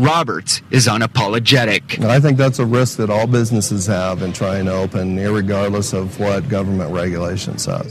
Roberts is unapologetic. I think that's a risk that all businesses have in trying to open, regardless of what government regulation says.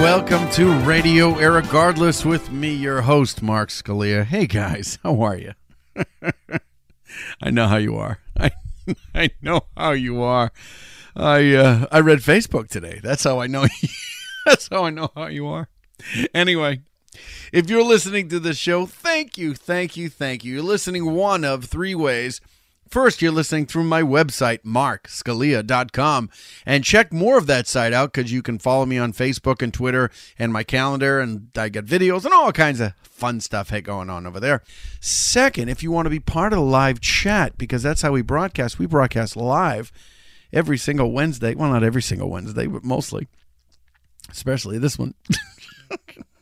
Welcome to Radio Irregardless with me, your host, Mark Scalia. Hey guys, how are you? I know how you are. I, I know how you are. I uh, I read Facebook today. That's how I know. That's how I know how you are. Anyway, if you're listening to the show, thank you, thank you, thank you. You're listening one of three ways First, you're listening through my website, markscalia.com. And check more of that site out because you can follow me on Facebook and Twitter and my calendar, and I get videos and all kinds of fun stuff going on over there. Second, if you want to be part of the live chat, because that's how we broadcast, we broadcast live every single Wednesday. Well, not every single Wednesday, but mostly, especially this one.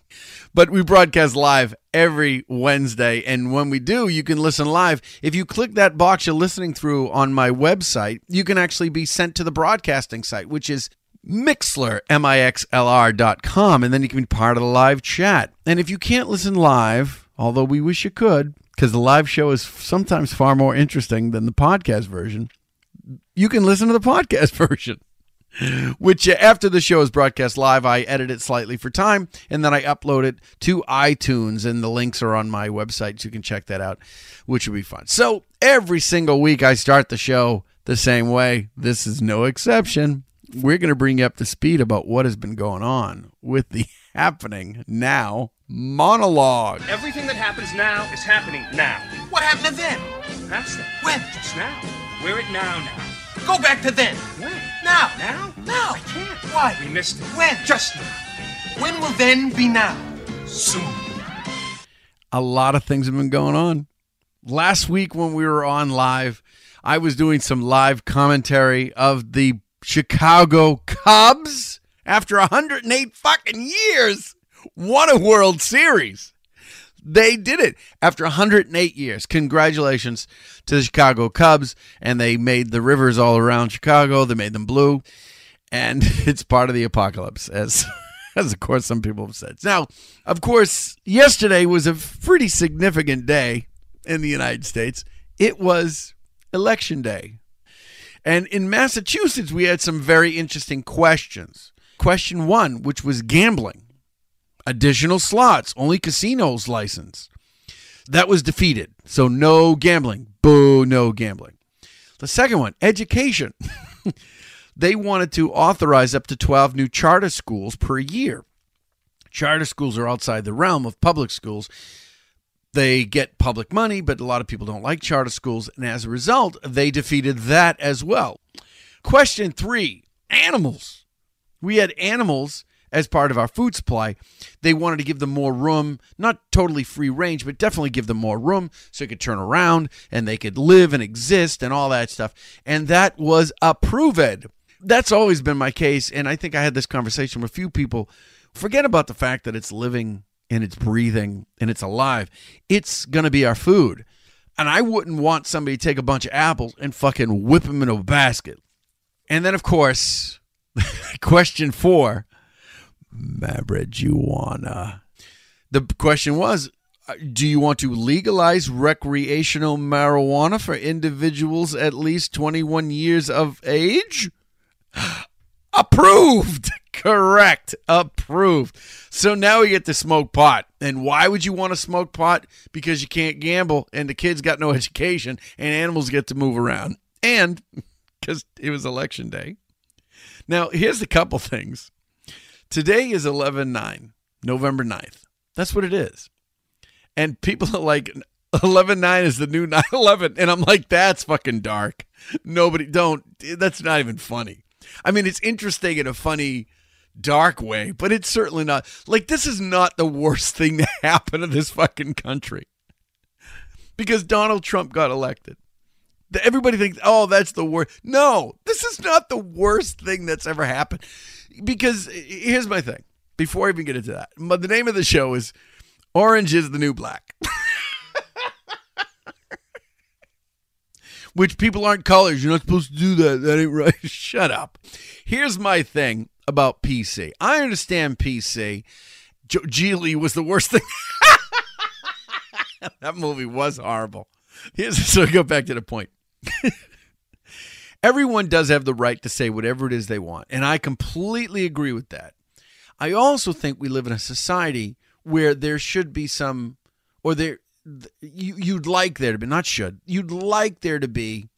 But we broadcast live every Wednesday. And when we do, you can listen live. If you click that box you're listening through on my website, you can actually be sent to the broadcasting site, which is Mixlr, M-I-X-L-R dot com, and then you can be part of the live chat. And if you can't listen live, although we wish you could, because the live show is sometimes far more interesting than the podcast version, you can listen to the podcast version which uh, after the show is broadcast live, I edit it slightly for time and then I upload it to iTunes. And the links are on my website. So you can check that out, which will be fun. So every single week, I start the show the same way. This is no exception. We're going to bring you up to speed about what has been going on with the happening now monologue. Everything that happens now is happening now. What happened to then? That's it. When? Just now. We're at now now. Go back to then. When? Now. Now? Now. I can't. Why? We missed it. When? Just now. When will then be now? Soon. A lot of things have been going on. Last week when we were on live, I was doing some live commentary of the Chicago Cubs after 108 fucking years won a World Series. They did it after 108 years. Congratulations to the Chicago Cubs. And they made the rivers all around Chicago, they made them blue. And it's part of the apocalypse, as, as of course some people have said. Now, of course, yesterday was a pretty significant day in the United States. It was election day. And in Massachusetts, we had some very interesting questions. Question one, which was gambling additional slots, only casinos license. That was defeated. So no gambling. Boo, no gambling. The second one, education. they wanted to authorize up to 12 new charter schools per year. Charter schools are outside the realm of public schools. They get public money, but a lot of people don't like charter schools. And as a result, they defeated that as well. Question three animals. We had animals as part of our food supply. They wanted to give them more room, not totally free range, but definitely give them more room so they could turn around and they could live and exist and all that stuff. And that was approved. That's always been my case. And I think I had this conversation with a few people. Forget about the fact that it's living and it's breathing and it's alive. It's going to be our food. And I wouldn't want somebody to take a bunch of apples and fucking whip them in a basket. And then, of course, question four marijuana. The question was uh, do you want to legalize recreational marijuana for individuals at least 21 years of age? Approved. Correct. Approved. So now we get to smoke pot. And why would you want to smoke pot? Because you can't gamble and the kids got no education and animals get to move around. And because it was election day. Now, here's a couple things. Today is 11 9, November 9th. That's what it is. And people are like, 11 9 is the new 9 11. And I'm like, that's fucking dark. Nobody, don't, that's not even funny. I mean, it's interesting in a funny, dark way, but it's certainly not. Like, this is not the worst thing to happen to this fucking country because Donald Trump got elected. Everybody thinks, oh, that's the worst. No, this is not the worst thing that's ever happened. Because here's my thing before I even get into that. But the name of the show is Orange is the New Black. Which people aren't colors. You're not supposed to do that. That ain't right. Shut up. Here's my thing about PC. I understand PC. Jo- Gigli was the worst thing. that movie was horrible. Here's, so go back to the point. Everyone does have the right to say whatever it is they want, and I completely agree with that. I also think we live in a society where there should be some, or there, you, you'd like there to be, not should, you'd like there to be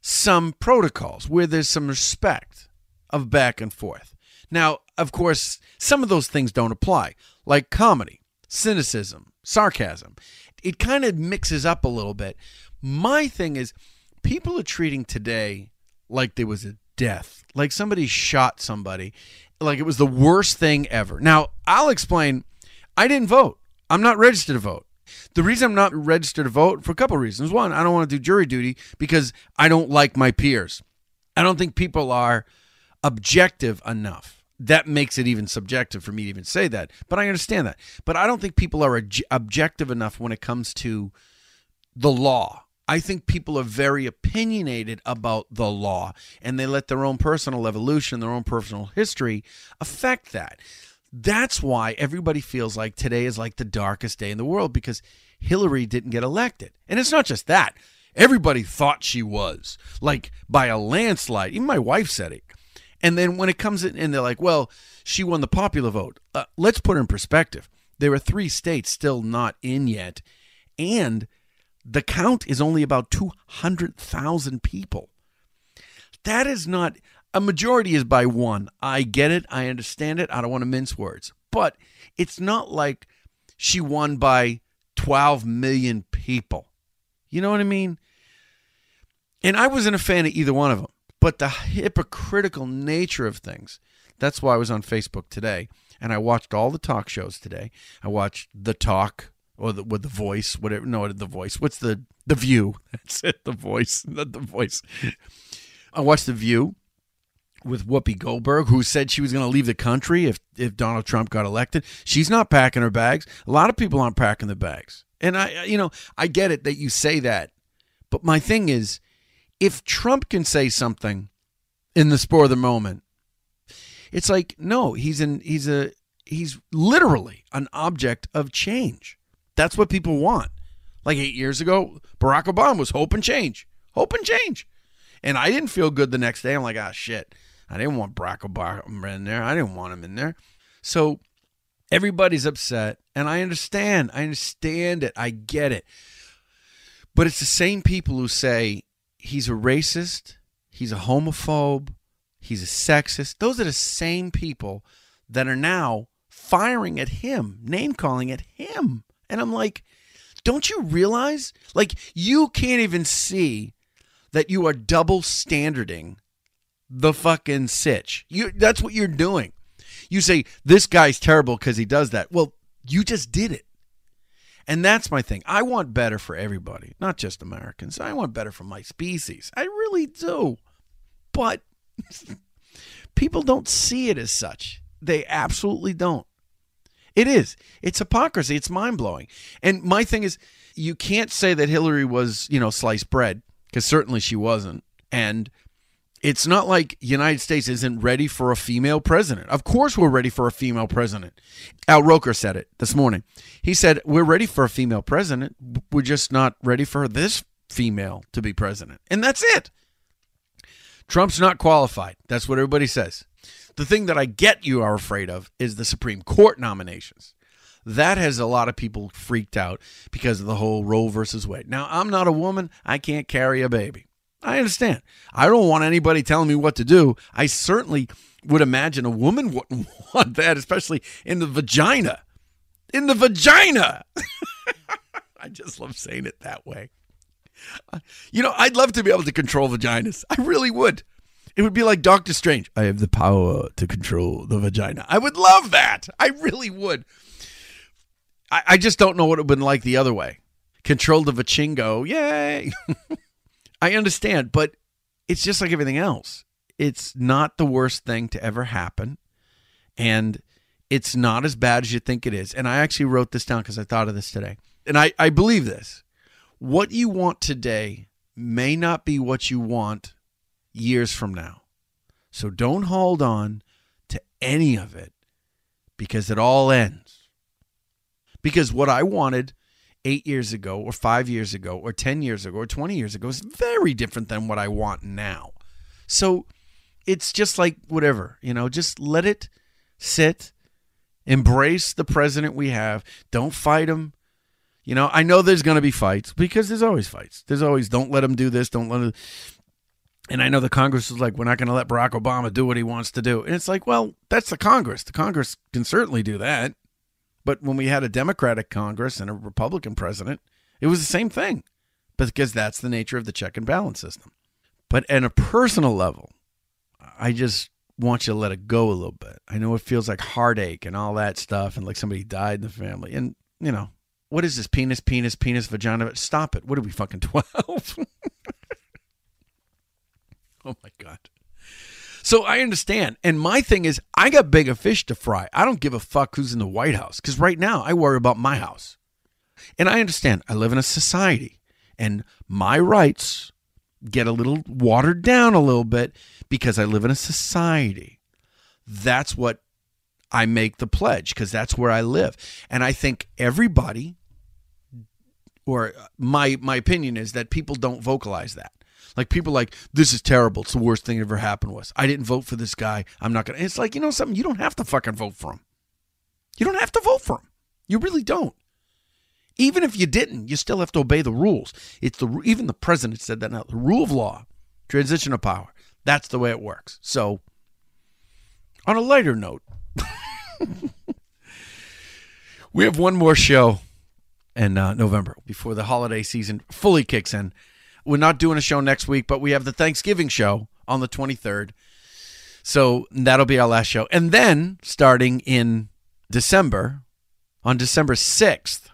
some protocols where there's some respect of back and forth. Now, of course, some of those things don't apply, like comedy, cynicism, sarcasm. It kind of mixes up a little bit. My thing is, people are treating today like there was a death, like somebody shot somebody, like it was the worst thing ever. Now, I'll explain. I didn't vote. I'm not registered to vote. The reason I'm not registered to vote for a couple reasons. One, I don't want to do jury duty because I don't like my peers. I don't think people are objective enough. That makes it even subjective for me to even say that. But I understand that. But I don't think people are obj- objective enough when it comes to the law. I think people are very opinionated about the law and they let their own personal evolution, their own personal history affect that. That's why everybody feels like today is like the darkest day in the world because Hillary didn't get elected. And it's not just that. Everybody thought she was, like by a landslide. Even my wife said it. And then when it comes in and they're like, well, she won the popular vote. Uh, let's put it in perspective. There are three states still not in yet. And the count is only about 200,000 people. That is not a majority is by one. I get it. I understand it. I don't want to mince words. But it's not like she won by 12 million people. You know what I mean? And I wasn't a fan of either one of them. But the hypocritical nature of things. That's why I was on Facebook today and I watched all the talk shows today. I watched The Talk or the, with the voice, whatever. No, the voice. What's the the View? That's it. The voice, not the voice. I watched the View with Whoopi Goldberg, who said she was going to leave the country if if Donald Trump got elected. She's not packing her bags. A lot of people aren't packing the bags, and I, you know, I get it that you say that, but my thing is, if Trump can say something in the spur of the moment, it's like no, he's an he's a he's literally an object of change. That's what people want. Like eight years ago, Barack Obama was hope and change, hope and change. And I didn't feel good the next day. I'm like, ah, shit. I didn't want Barack Obama in there. I didn't want him in there. So everybody's upset. And I understand. I understand it. I get it. But it's the same people who say he's a racist, he's a homophobe, he's a sexist. Those are the same people that are now firing at him, name calling at him. And I'm like, don't you realize? Like, you can't even see that you are double standarding the fucking sitch. You that's what you're doing. You say this guy's terrible because he does that. Well, you just did it. And that's my thing. I want better for everybody, not just Americans. I want better for my species. I really do. But people don't see it as such. They absolutely don't. It is. It's hypocrisy. It's mind blowing. And my thing is, you can't say that Hillary was, you know, sliced bread because certainly she wasn't. And it's not like United States isn't ready for a female president. Of course, we're ready for a female president. Al Roker said it this morning. He said we're ready for a female president. We're just not ready for this female to be president, and that's it. Trump's not qualified. That's what everybody says. The thing that I get you are afraid of is the Supreme Court nominations. That has a lot of people freaked out because of the whole Roe versus Wade. Now, I'm not a woman. I can't carry a baby. I understand. I don't want anybody telling me what to do. I certainly would imagine a woman wouldn't want that, especially in the vagina. In the vagina. I just love saying it that way. You know, I'd love to be able to control vaginas. I really would. It would be like Doctor Strange. I have the power to control the vagina. I would love that. I really would. I, I just don't know what it would have been like the other way. Control the vachingo. Yay. I understand, but it's just like everything else. It's not the worst thing to ever happen. And it's not as bad as you think it is. And I actually wrote this down because I thought of this today. And I, I believe this. What you want today may not be what you want years from now. So don't hold on to any of it because it all ends. Because what I wanted eight years ago, or five years ago, or 10 years ago, or 20 years ago is very different than what I want now. So it's just like whatever, you know, just let it sit, embrace the president we have, don't fight him. You know, I know there's going to be fights because there's always fights. There's always don't let him do this, don't let him. And I know the Congress is like, we're not going to let Barack Obama do what he wants to do. And it's like, well, that's the Congress. The Congress can certainly do that. But when we had a Democratic Congress and a Republican president, it was the same thing because that's the nature of the check and balance system. But at a personal level, I just want you to let it go a little bit. I know it feels like heartache and all that stuff and like somebody died in the family. And, you know, what is this? Penis, penis, penis, vagina. Stop it. What are we fucking 12? oh my God. So I understand. And my thing is, I got bigger fish to fry. I don't give a fuck who's in the White House because right now I worry about my house. And I understand I live in a society and my rights get a little watered down a little bit because I live in a society. That's what I make the pledge because that's where I live. And I think everybody or my my opinion is that people don't vocalize that. Like people like this is terrible. It's the worst thing that ever happened to us. I didn't vote for this guy. I'm not gonna. It's like you know something. You don't have to fucking vote for him. You don't have to vote for him. You really don't. Even if you didn't, you still have to obey the rules. It's the even the president said that now. The rule of law, transition of power. That's the way it works. So, on a lighter note, we have one more show in uh, November before the holiday season fully kicks in. We're not doing a show next week, but we have the Thanksgiving show on the 23rd. So that'll be our last show. And then starting in December, on December 6th,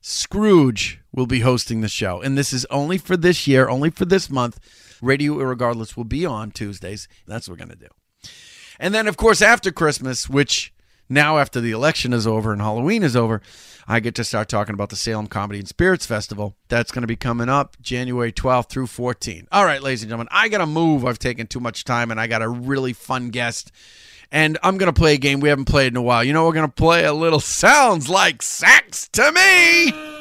Scrooge will be hosting the show. And this is only for this year, only for this month. Radio Irregardless will be on Tuesdays. That's what we're going to do. And then, of course, after Christmas, which now after the election is over and Halloween is over, I get to start talking about the Salem Comedy and Spirits Festival. That's going to be coming up January 12th through 14. All right, ladies and gentlemen, I got to move. I've taken too much time and I got a really fun guest. And I'm going to play a game we haven't played in a while. You know, we're going to play a little Sounds Like Sax to Me.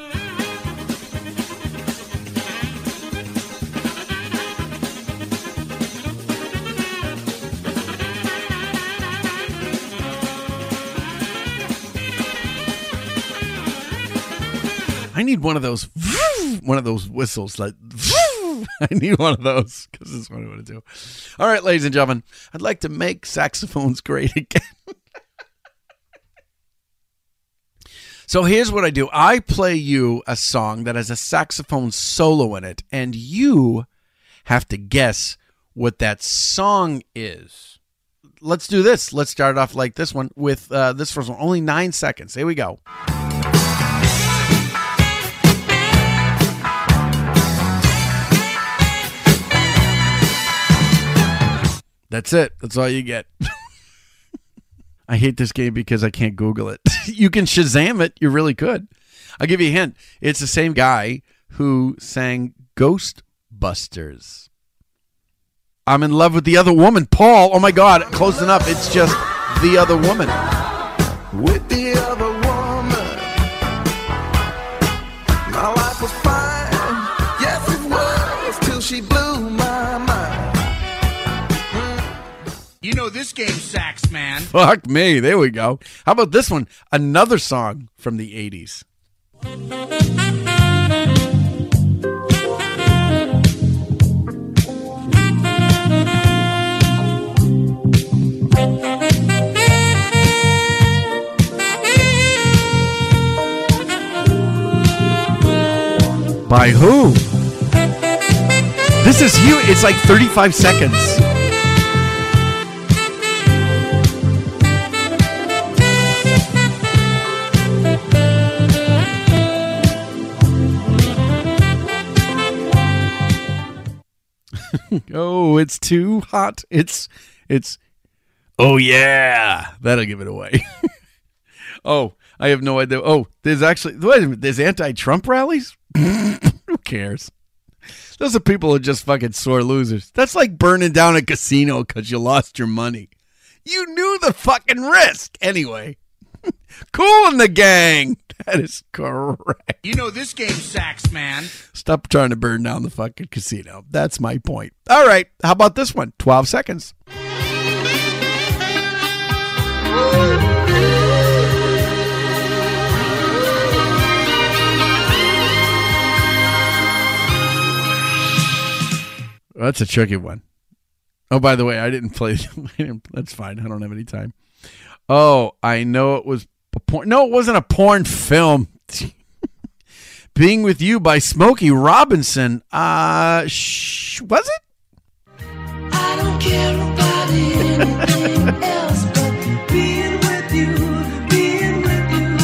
I need one of those, one of those whistles. Like, I need one of those because this is what I want to do. All right, ladies and gentlemen, I'd like to make saxophones great again. so here's what I do I play you a song that has a saxophone solo in it, and you have to guess what that song is. Let's do this. Let's start off like this one with uh, this first one. Only nine seconds. Here we go. That's it. That's all you get. I hate this game because I can't Google it. you can Shazam it. You really could. I'll give you a hint. It's the same guy who sang Ghostbusters. I'm in love with the other woman, Paul. Oh my God, close enough. It's just the other woman. With this game sacks, man. Fuck me. There we go. How about this one? Another song from the 80s. By who? This is huge. It's like 35 seconds. Oh, it's too hot. It's it's Oh yeah. That'll give it away. oh, I have no idea. Oh, there's actually wait a minute, there's anti-Trump rallies? Who cares? Those are people who are just fucking sore losers. That's like burning down a casino because you lost your money. You knew the fucking risk anyway. Kool and the Gang. That is correct. You know this game sacks, man. Stop trying to burn down the fucking casino. That's my point. All right. How about this one? 12 seconds. That's a tricky one. Oh, by the way, I didn't play. I didn't- That's fine. I don't have any time. Oh, I know it was a porn. No, it wasn't a porn film. Being with You by Smokey Robinson. Uh, sh- was it? I don't care about anything else but being with you, being with you,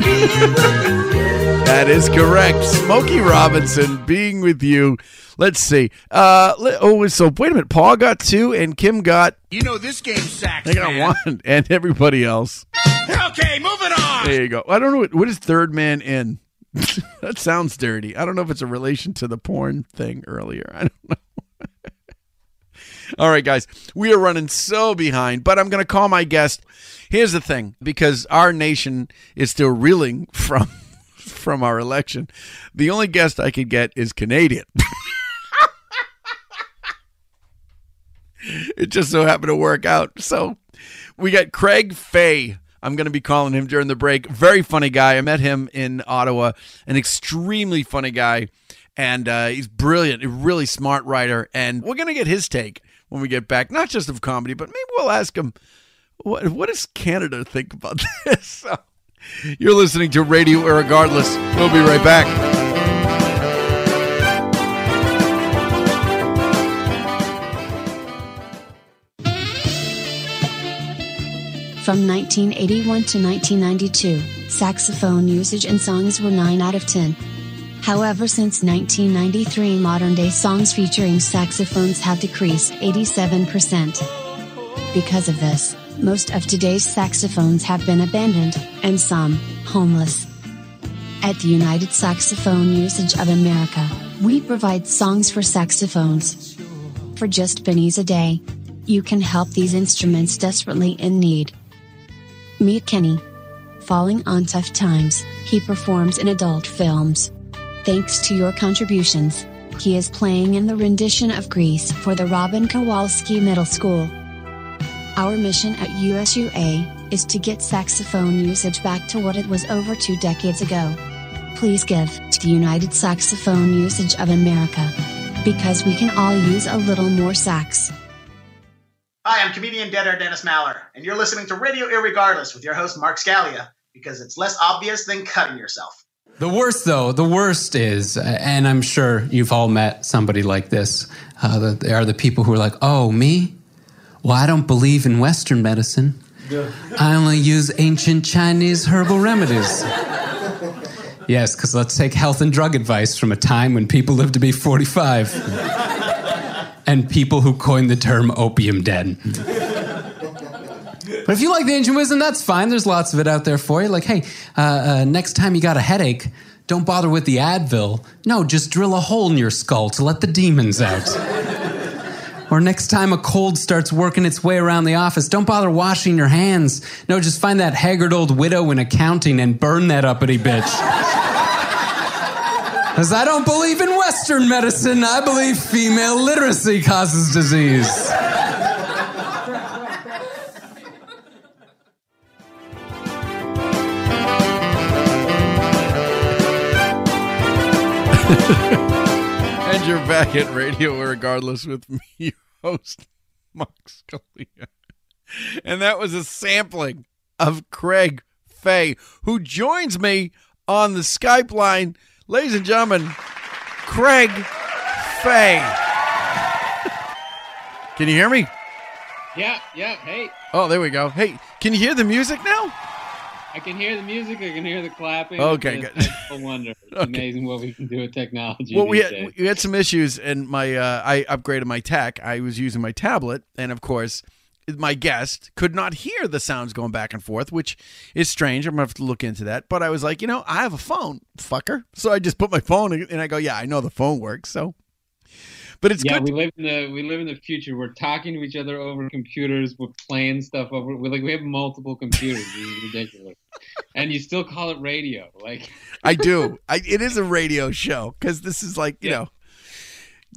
being with you. That is correct. Smokey Robinson, Being with You. Let's see. Uh, le- oh, so wait a minute. Paul got two, and Kim got. You know this game sacks, They got man. one, and everybody else. Okay, moving on. There you go. I don't know what, what is Third Man in. that sounds dirty. I don't know if it's a relation to the porn thing earlier. I don't know. All right, guys, we are running so behind, but I'm going to call my guest. Here's the thing, because our nation is still reeling from from our election. The only guest I could get is Canadian. It just so happened to work out. So we got Craig Fay. I'm going to be calling him during the break. Very funny guy. I met him in Ottawa. An extremely funny guy. And uh, he's brilliant, a really smart writer. And we're going to get his take when we get back, not just of comedy, but maybe we'll ask him what, what does Canada think about this? So, you're listening to Radio Irregardless. We'll be right back. From 1981 to 1992, saxophone usage in songs were 9 out of 10. However, since 1993, modern day songs featuring saxophones have decreased 87%. Because of this, most of today's saxophones have been abandoned, and some, homeless. At the United Saxophone Usage of America, we provide songs for saxophones. For just pennies a day, you can help these instruments desperately in need. Meet Kenny. Falling on tough times, he performs in adult films. Thanks to your contributions, he is playing in the rendition of Grease for the Robin Kowalski Middle School. Our mission at USUA is to get saxophone usage back to what it was over two decades ago. Please give to the United Saxophone Usage of America. Because we can all use a little more sax. Hi, I'm comedian Dead Air Dennis Maller, and you're listening to Radio Irregardless with your host Mark Scalia, because it's less obvious than cutting yourself. The worst, though, the worst is, and I'm sure you've all met somebody like this. Uh, that they are the people who are like, "Oh, me? Well, I don't believe in Western medicine. I only use ancient Chinese herbal remedies." yes, because let's take health and drug advice from a time when people lived to be 45, and people who coined the term opium den. But if you like the ancient wisdom, that's fine. There's lots of it out there for you. Like, hey, uh, uh, next time you got a headache, don't bother with the Advil. No, just drill a hole in your skull to let the demons out. or next time a cold starts working its way around the office, don't bother washing your hands. No, just find that haggard old widow in accounting and burn that uppity bitch. Because I don't believe in Western medicine, I believe female literacy causes disease. and you're back at Radio Regardless with me, your host, Mark Scalia. And that was a sampling of Craig Fay, who joins me on the Skype line Ladies and gentlemen, Craig Fay. Can you hear me? Yeah, yeah. Hey, Oh, there we go. Hey, can you hear the music now? I can hear the music. I can hear the clapping. Okay, It's good. a wonder. It's Okay. amazing what we can do with technology. Well, we had, days. we had some issues, and my uh, I upgraded my tech. I was using my tablet, and of course, my guest could not hear the sounds going back and forth, which is strange. I'm gonna have to look into that. But I was like, you know, I have a phone, fucker. So I just put my phone, in, and I go, yeah, I know the phone works. So, but it's yeah, good. we live in the we live in the future. We're talking to each other over computers. We're playing stuff over. We're like we have multiple computers. It's ridiculous, and you still call it radio. Like I do. I, it is a radio show because this is like you Yeah. know.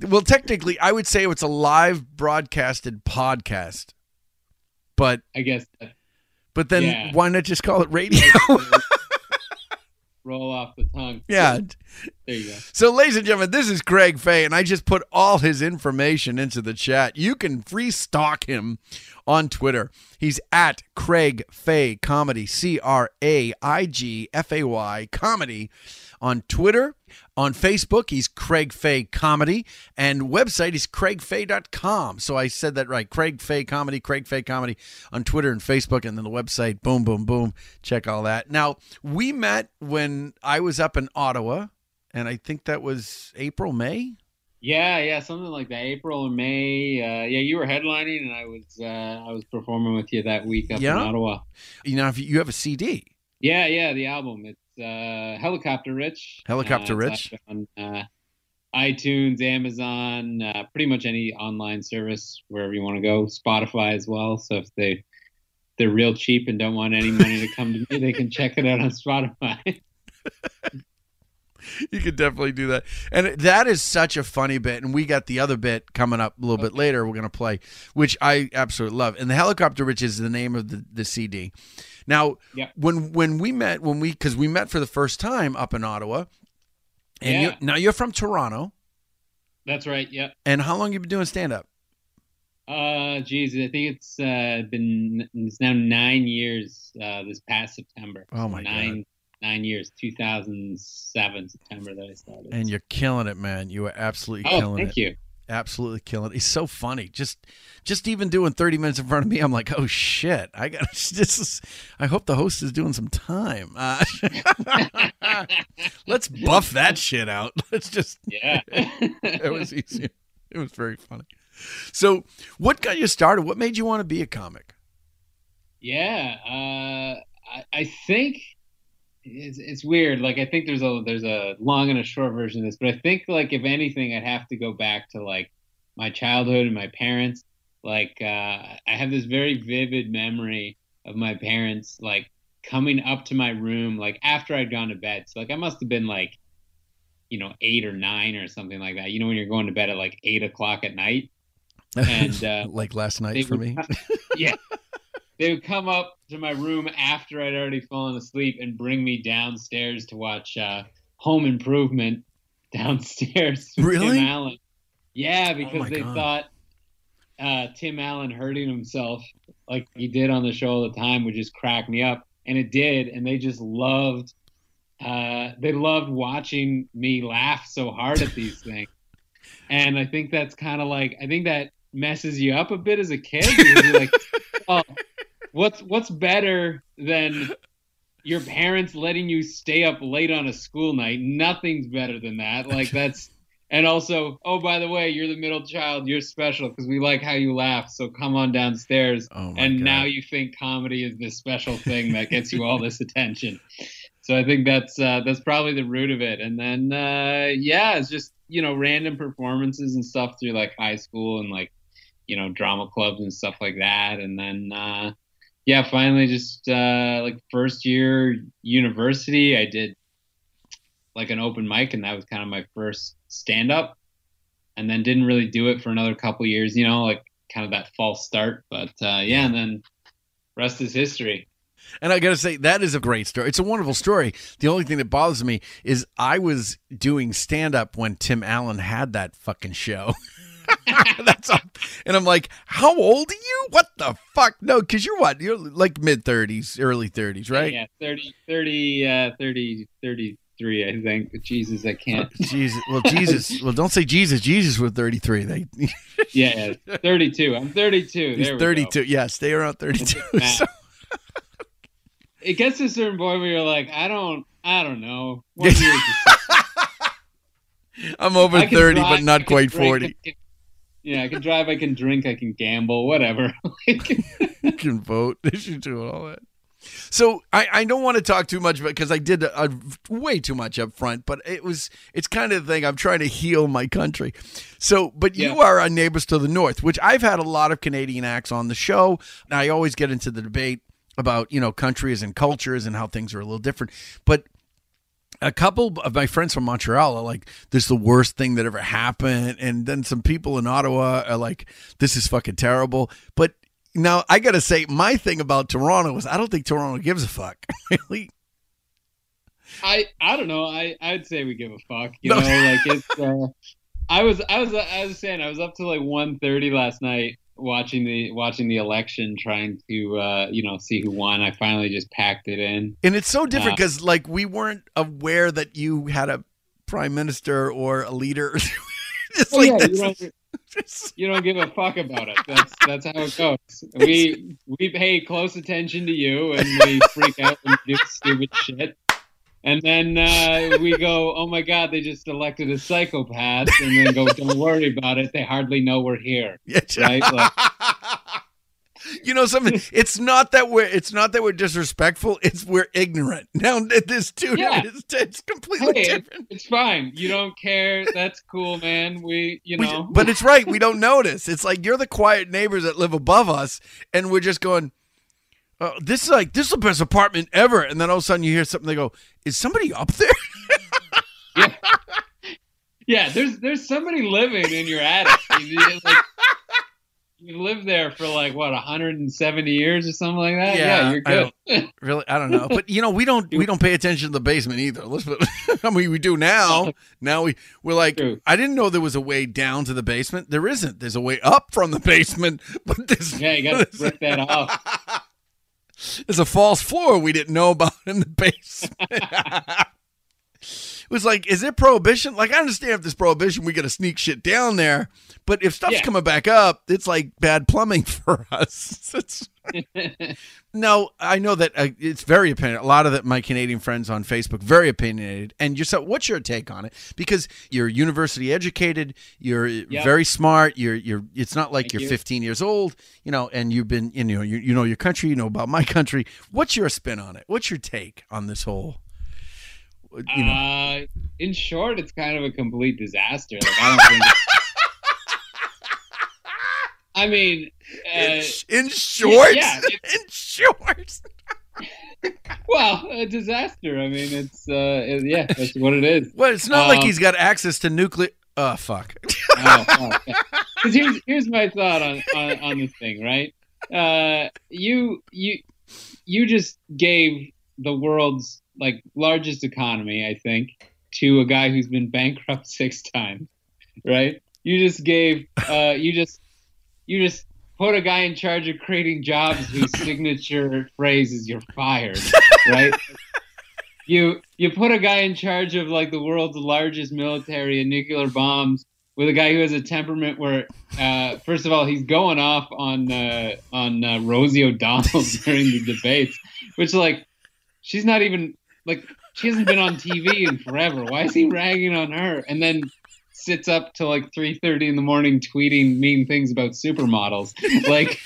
Well, technically, I would say it's a live broadcasted podcast, but I guess that but then Yeah. why not just call it radio? roll off the tongue. yeah. there you go. So, ladies and gentlemen, this is Craig Fay, and I just put all his information into the chat. You can free stalk him on Twitter. He's at Craig Fay Comedy, C R A I G F A Y Comedy on Twitter. On Facebook, he's Craig Fay Comedy, and website is craigfay.com. So I said that right. Craig Fay Comedy, Craig Fay Comedy on Twitter and Facebook, and then the website, boom, boom, boom. Check all that. Now, we met when I was up in Ottawa and I think that was April, May. Yeah, yeah, something like that. April or May. Uh, yeah, you were headlining, and I was uh, I was performing with you that week up Yeah? in Ottawa. You know, if you have a CD, Yeah, yeah, the album. It's Helicopter Rich. Helicopter Uh, Rich. on uh, iTunes, Amazon, uh, pretty much any online service wherever you want to go. Spotify as well. So if they they're real cheap and don't want any money to come to me, they can check it out on Spotify. you could definitely do that. And that is such a funny bit. And we got the other bit coming up a little bit later. We're going to play, which I absolutely love. And the helicopter, which is the name of the, the CD. Now, Yeah. when when we met, when we because we met for the first time up in Ottawa, and Yeah. you now you're from Toronto. That's right. Yep. And how long you been doing stand up? Uh, geez, I think it's uh, been it's now nine years. Uh, this past September. Oh, my nine nine years. Two thousand seven September that I started. And you're killing it, man. You are absolutely Oh, killing thank it. Thank you. Absolutely killing it. He's so funny. Just just even doing 30 minutes in front of me, I'm like, oh shit. I got this is I hope the host is doing some time. Uh, let's buff that shit out. Let's just Yeah. it was easy. It was very funny. So what got you started? What made you want to be a comic? Yeah, uh, I, I think it's, it's weird. Like I think there's a there's a long and a short version of this, but I think like if anything, I'd have to go back to like my childhood and my parents. Like uh, I have this very vivid memory of my parents like coming up to my room like after I'd gone to bed. So like I must have been like you know eight or nine or something like that. You know when you're going to bed at like eight o'clock at night. And uh, like last night for would me. yeah. They would come up to my room after I'd already fallen asleep and bring me downstairs to watch uh, Home Improvement downstairs. Really? Tim Allen. Yeah, because my they God. thought uh, Tim Allen hurting himself like he did on the show all the time would just crack me up, and it did. And they just loved. Uh, they loved watching me laugh so hard at these things. And I think that's kind of like I think that messes you up a bit as a kid. Like, oh, what's what's better than your parents letting you stay up late on a school night? Nothing's better than that. Like that's and also, oh by the way, you're the middle child. You're special because we like how you laugh. So come on downstairs. Oh and God. now you think comedy is this special thing that gets you all this attention. So I think that's uh, that's probably the root of it. And then uh, yeah, it's just you know random performances and stuff through like high school and like you know drama clubs and stuff like that. And then uh, yeah, finally just uh, like first year university, I did like an open mic, and that was kind of my first stand up. And then didn't really do it for another couple years, you know, like kind of that false start. But uh, yeah, and then rest is history. And I got to say, that is a great story. It's a wonderful story. The only thing that bothers me is I was doing stand up when Tim Allen had that fucking show. That's all. And I'm like, how old are you? What the fuck? No, because you're what? You're like mid 30s, early 30s, right? Yeah, 30, 30, uh, 30, 33, I think. But Jesus, I can't. Jesus. Well, Jesus. Well, don't say Jesus. Jesus was 33. They. yeah, yeah, 32. I'm 32. He's There we 32. Go. Yeah, stay around 32. So- It gets to a certain point where you're like, I don't, I don't know. What year is this? I'm over 30, drive, but not quite drink, 40. I can- yeah, I can drive, I can drink, I can gamble, whatever. You can vote. They should do all that. So I, I don't want to talk too much about because I did a, a- way too much up front, but it was it's kind of the thing I'm trying to heal my country. So, but you are on Neighbors to the North, which I've had a lot of Canadian acts on the show. And I always get into the debate about you know countries and cultures and how things are a little different, but a couple of my friends from Montreal are like, "This is the worst thing that ever happened," and then some people in Ottawa are like, "This is fucking terrible." But now I got to say, my thing about Toronto is I don't think Toronto gives a fuck. really, I I don't know. I I'd say we give a fuck. You No. know, like it's. Uh, I was I was I was saying I was up to like 1.30 last night watching the watching the election, trying to uh, you know see who won. I finally just packed it in. and it's so different Uh, because like we weren't aware that you had a prime minister or a leader. Just Oh, like yeah, you, don't, you don't give a fuck about it. That's that's how it goes. We we pay close attention to you and we freak out and do stupid shit. And then uh, we go, oh my god, they just elected a psychopath, and then go, don't worry about it. They hardly know we're here, right? Like, you know something it's not that we're it's not that we're disrespectful it's we're ignorant now this too Yeah. it's, it's completely hey, different it's fine. You don't care. That's cool, man. We, you We- know, but it's right we don't notice it's like you're the quiet neighbors that live above us and we're just going oh, this is like this is the best apartment ever and then all of a sudden you hear something they go is somebody up there yeah. There's there's somebody living in your attic. You, like, you live there for like what 170 years or something like that. Yeah, you're good. don't- really i don't know but you know we don't we don't pay attention to the basement either let's put, i mean we do now now we we're like i didn't know there was a way down to the basement there isn't there's a way up from the basement but this Yeah, you got to break that off. There's a false floor we didn't know about in the basement. it was like, is it prohibition? Like, I understand if there's prohibition, we got to sneak shit down there. But if stuff's Yeah. coming back up, it's like bad plumbing for us. No, I know that uh, it's very opinionated. A lot of the, my Canadian friends on Facebook very opinionated. And yourself, what's your take on it? Because you're university educated, you're Yep. very smart. You're you're. It's not like Thank you're you. 15 years old, you know, and you've been, you know, you, you know your country, you know about my country. What's your spin on it? What's your take on this whole? You know, Uh, in short, it's kind of a complete disaster. Like I. I mean, uh, in, in short, yeah, in short. well, a disaster. I mean, it's uh, it- yeah, that's what it is. Well, it's not like Um, he's got access to nuclear. Oh fuck. oh, oh, yeah. 'Cause here's here's my thought on, on on this thing, right? Uh, you you you just gave the world's like largest economy, I think, to a guy who's been bankrupt six times, right? You just gave uh, you just you just put a guy in charge of creating jobs whose signature phrase is "you're fired," right? you you put a guy in charge of like the world's largest military and nuclear bombs with a guy who has a temperament where uh, first of all he's going off on uh, on uh, Rosie O'Donnell during the debates, which like she's not even like she hasn't been on TV in forever. Why is he ragging on her? And then sits up till like three thirty in the morning tweeting mean things about supermodels. Like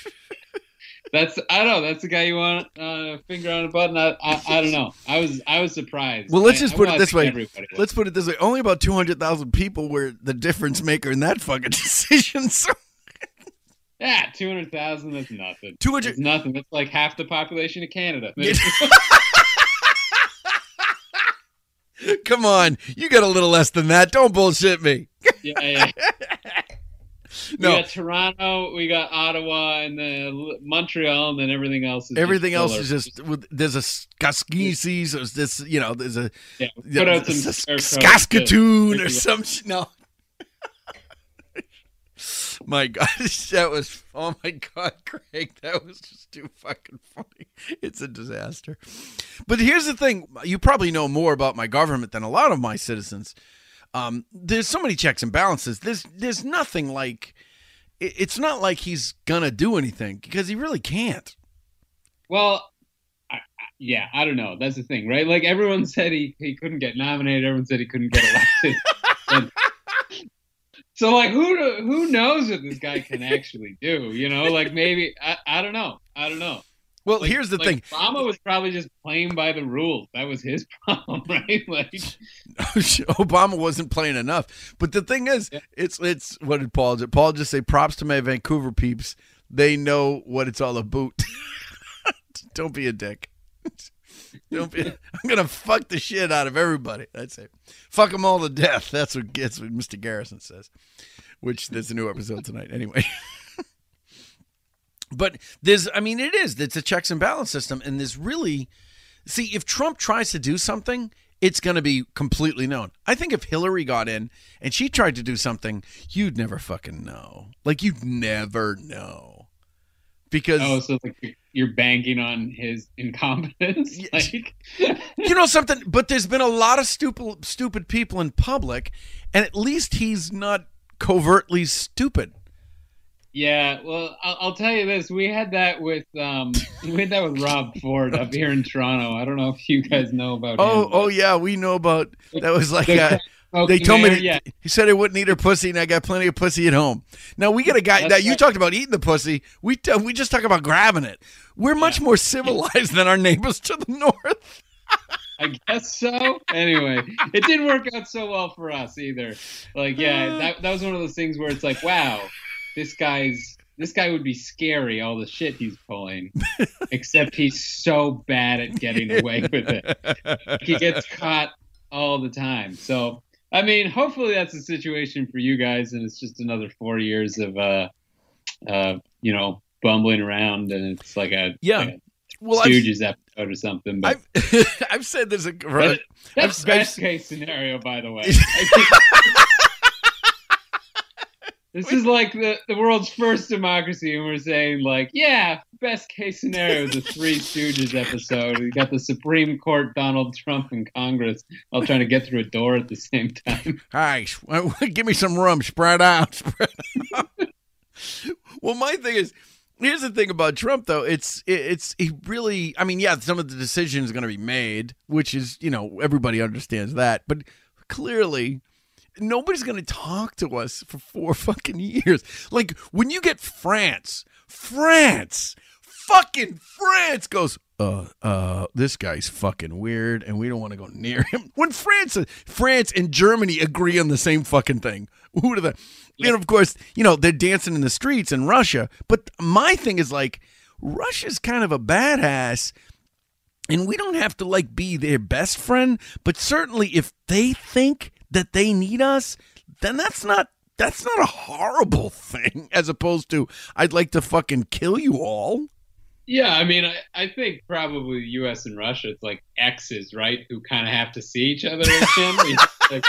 that's I don't know. That's the guy you want uh, finger on a button. I, I I don't know. I was I was surprised. Well, let's I- just put it this way. Let's put it this way. Only about 200,000 people were the difference maker in that fucking decision. So Yeah, two hundred thousand. That's nothing. 200 That's nothing. That's like half the population of Canada. come on, you got a little less than that. Don't bullshit me. yeah, yeah. No. We got Toronto, we got Ottawa, and then Montreal, and then everything else is Everything else is just there's a Skaskisi, there's this you know there's a Yeah, put out some a square code Saskatoon or some no. My God, that was oh my God, Craig, that was just too fucking funny. It's a disaster. But here's the thing: you probably know more about my government than a lot of my citizens. Um, there's so many checks and balances. There's there's nothing like. It's not like he's gonna do anything because he really can't. Well, yeah, I don't know. That's the thing, right? Like everyone said he, he couldn't get nominated. Everyone said he couldn't get elected. And- so like who who knows what this guy can actually do? You know, like maybe I, I don't know. I don't know. Well, Like- here's the like, thing. Obama was probably just playing by the rules. That was his problem, right? Like Obama wasn't playing enough. But the thing is, it's it's what did Paul do? Paul just say props to my Vancouver peeps. They know what it's all about. Don't be a dick. Don't be. I'm gonna fuck the shit out of everybody. That's it. Fuck them all to death. That's what gets what Mr. Garrison says. Which there's a new episode tonight. Anyway. But there's, I mean, it is. It's a checks and balance system, and there's really, see, if Trump tries to do something, it's going to be completely known. I think if Hillary got in and she tried to do something, you'd never fucking know. Like you'd never know, because oh, so like you're banking on his incompetence. Like you know something. But there's been a lot of stupid, stupid people in public, and at least he's not covertly stupid. Yeah, well, I'll, I'll tell you this: we had that with um, we had that with Rob Ford up here in Toronto. I don't know if you guys know about Oh, him. oh yeah, we know about that. Was like the uh, they told me that, yeah. he said he wouldn't eat her pussy, and I got plenty of pussy at home. Now we got a guy That's that you talked about eating the pussy. We t- we just talk about grabbing it. We're much more civilized than our neighbors to the north. I guess so. Anyway, it didn't work out so well for us either. Like, yeah, uh. that that was one of those things where it's like, wow, this guy's this guy would be scary. All the shit he's pulling, except he's so bad at getting away with it. He gets caught all the time. So, I mean, hopefully that's the situation for you guys, and it's just another four years of, uh, uh, you know, bumbling around, and it's like a Yeah. like a Well, I've- Stooges episode or something. But I've said there's a that- that's I've- I've- best case scenario, by the way. This is like the, the world's first democracy, and we're saying like, yeah, best case scenario is a Three Stooges episode. We got the Supreme Court, Donald Trump, and Congress all trying to get through a door at the same time. Hi, give me some rum. Spread out. Spread out. well, my thing is, here's the thing about Trump, though. It's it's he really. I mean, yeah, some of the decisions are going to be made, which is you know everybody understands that, but clearly. Nobody's going to talk to us for four fucking years. Like when you get France, France, fucking France goes, uh, uh, this guy's fucking weird, and we don't want to go near him. When France, France and Germany agree on the same fucking thing, who do the? And of course, you know they're dancing in the streets in Russia. But my thing is like, Russia's kind of a badass, and we don't have to like be their best friend. But certainly, if they think that they need us, then that's not that's not a horrible thing. As opposed to, I'd like to fucking kill you all. Yeah, I mean, I, I think probably the U.S. and Russia, it's like exes, right? Who kind of have to see each other again. we, like,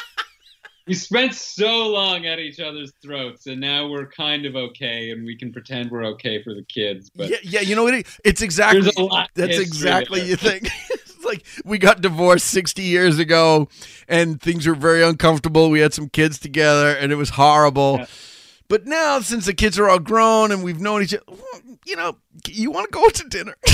we spent so long at each other's throats, and now we're kind of okay, and we can pretend we're okay for the kids. But yeah, yeah, you know what? it- It's exactly There's a lot that's exactly there. you think. it's like we got divorced sixty years ago, and things were very uncomfortable. We had some kids together, and it was horrible. But now, since the kids are all grown and we've known each other, you know, you want to go to dinner.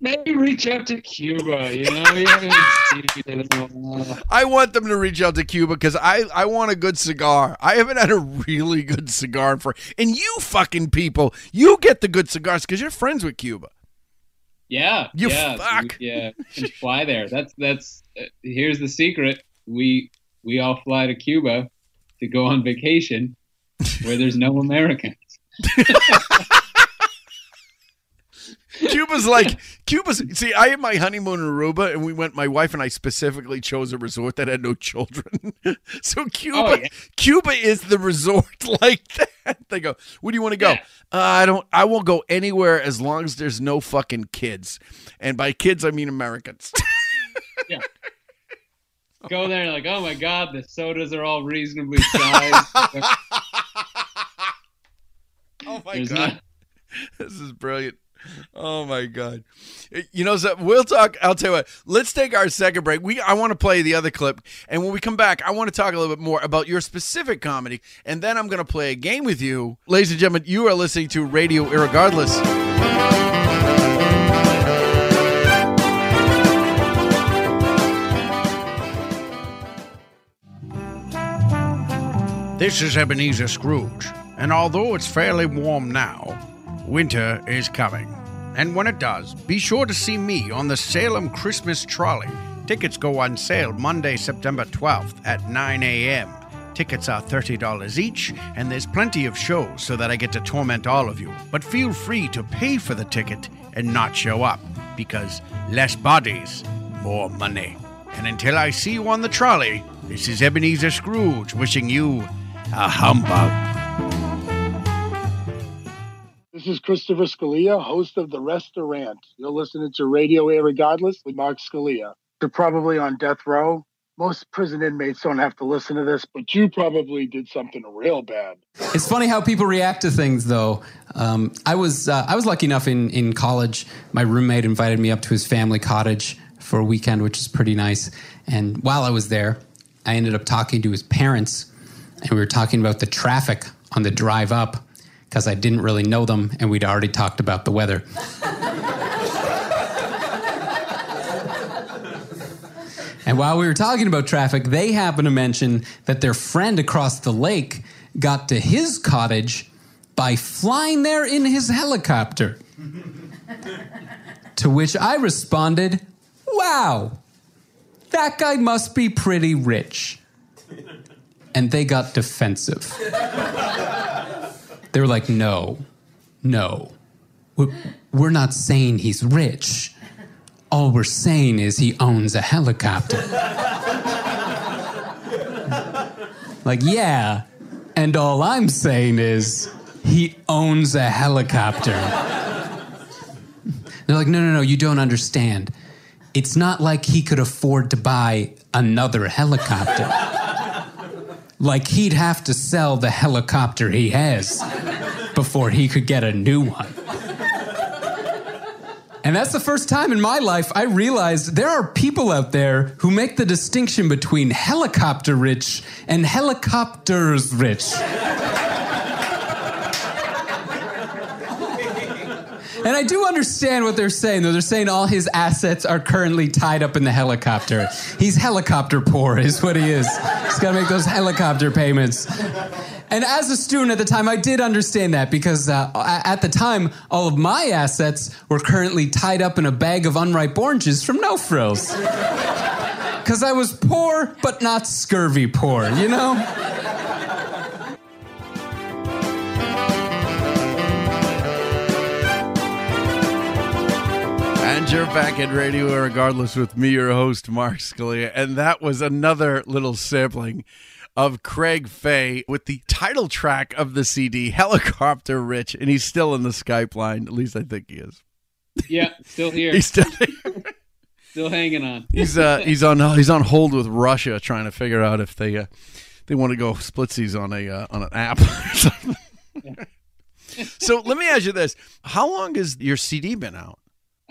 maybe reach out to Cuba. You know, we haven't seen each other in a while. I want them to reach out to Cuba because I, I want a good cigar. I haven't had a really good cigar for, and you fucking people, you get the good cigars because you're friends with Cuba. Yeah, You yeah, fuck. we- yeah. can fly there. That's that's. Uh, here's the secret: we we all fly to Cuba to go on vacation, where there's no Americans. Cuba's like Cuba's see, I had my honeymoon in Aruba, and we went. My wife and I specifically chose a resort that had no children. so Cuba, Oh, yeah. Cuba is the resort like that. They go, "Where do you want to go?" Uh, I don't. I won't go anywhere as long as there's no fucking kids, and by kids I mean Americans. Yeah. Go there like, oh my god, the sodas are all reasonably sized. oh my There's god, not- this is brilliant. Oh my god! You know, so we'll talk. I'll tell you what. Let's take our second break. We I want to play the other clip, and when we come back, I want to talk a little bit more about your specific comedy, and then I'm going to play a game with you, ladies and gentlemen. You are listening to Radio Irregardless. This is Ebenezer Scrooge, and although it's fairly warm now, winter is coming. And when it does, be sure to see me on the Salem Christmas Trolley. Tickets go on sale Monday, September 12th at 9 a.m. Tickets are $30 each, and there's plenty of shows so that I get to torment all of you. But feel free to pay for the ticket and not show up, because less bodies, more money. And until I see you on the trolley, this is Ebenezer Scrooge wishing you a humbug. This is Christopher Scalia, host of The Restaurant. You're listening to Radio Irregardless with Mark Scalia. You're probably on death row. Most prison inmates don't have to listen to this, but you probably did something real bad. It's funny how people react to things, though. Um, I was uh, I was lucky enough in in college. My roommate invited me up to his family cottage for a weekend, which is pretty nice. And while I was there, I ended up talking to his parents, and we were talking about the traffic on the drive up because I didn't really know them, and we'd already talked about the weather. And while we were talking about traffic, they happened to mention that their friend across the lake got to his cottage by flying there in his helicopter. to which I responded, Wow, that guy must be pretty rich. And they got defensive. They were like, No, no, we're, we're not saying he's rich. All we're saying is he owns a helicopter. like, yeah. And all I'm saying is he owns a helicopter. They're like, no, no, no, you don't understand. It's not like he could afford to buy another helicopter. Like, he'd have to sell the helicopter he has before he could get a new one. And that's the first time in my life I realized there are people out there who make the distinction between helicopter rich and helicopters rich. And I do understand what they're saying, though. They're saying all his assets are currently tied up in the helicopter. He's helicopter poor, is what he is. He's got to make those helicopter payments. And as a student at the time, I did understand that because uh, at the time, all of my assets were currently tied up in a bag of unripe oranges from No Frills. Because I was poor, but not scurvy poor, you know? And you're back at Radio Irregardless with me, your host, Mark Scalia. And that was another little sampling of Craig Fay with the title track of the CD, Helicopter Rich. And he's still in the Skype line. At least I think he is. Yeah, still here. He's still here. Still hanging on. He's uh he's on he's on hold with Russia trying to figure out if they uh, they want to go splitsies on a uh, on an app or something. so let me ask you this: How long has your CD been out?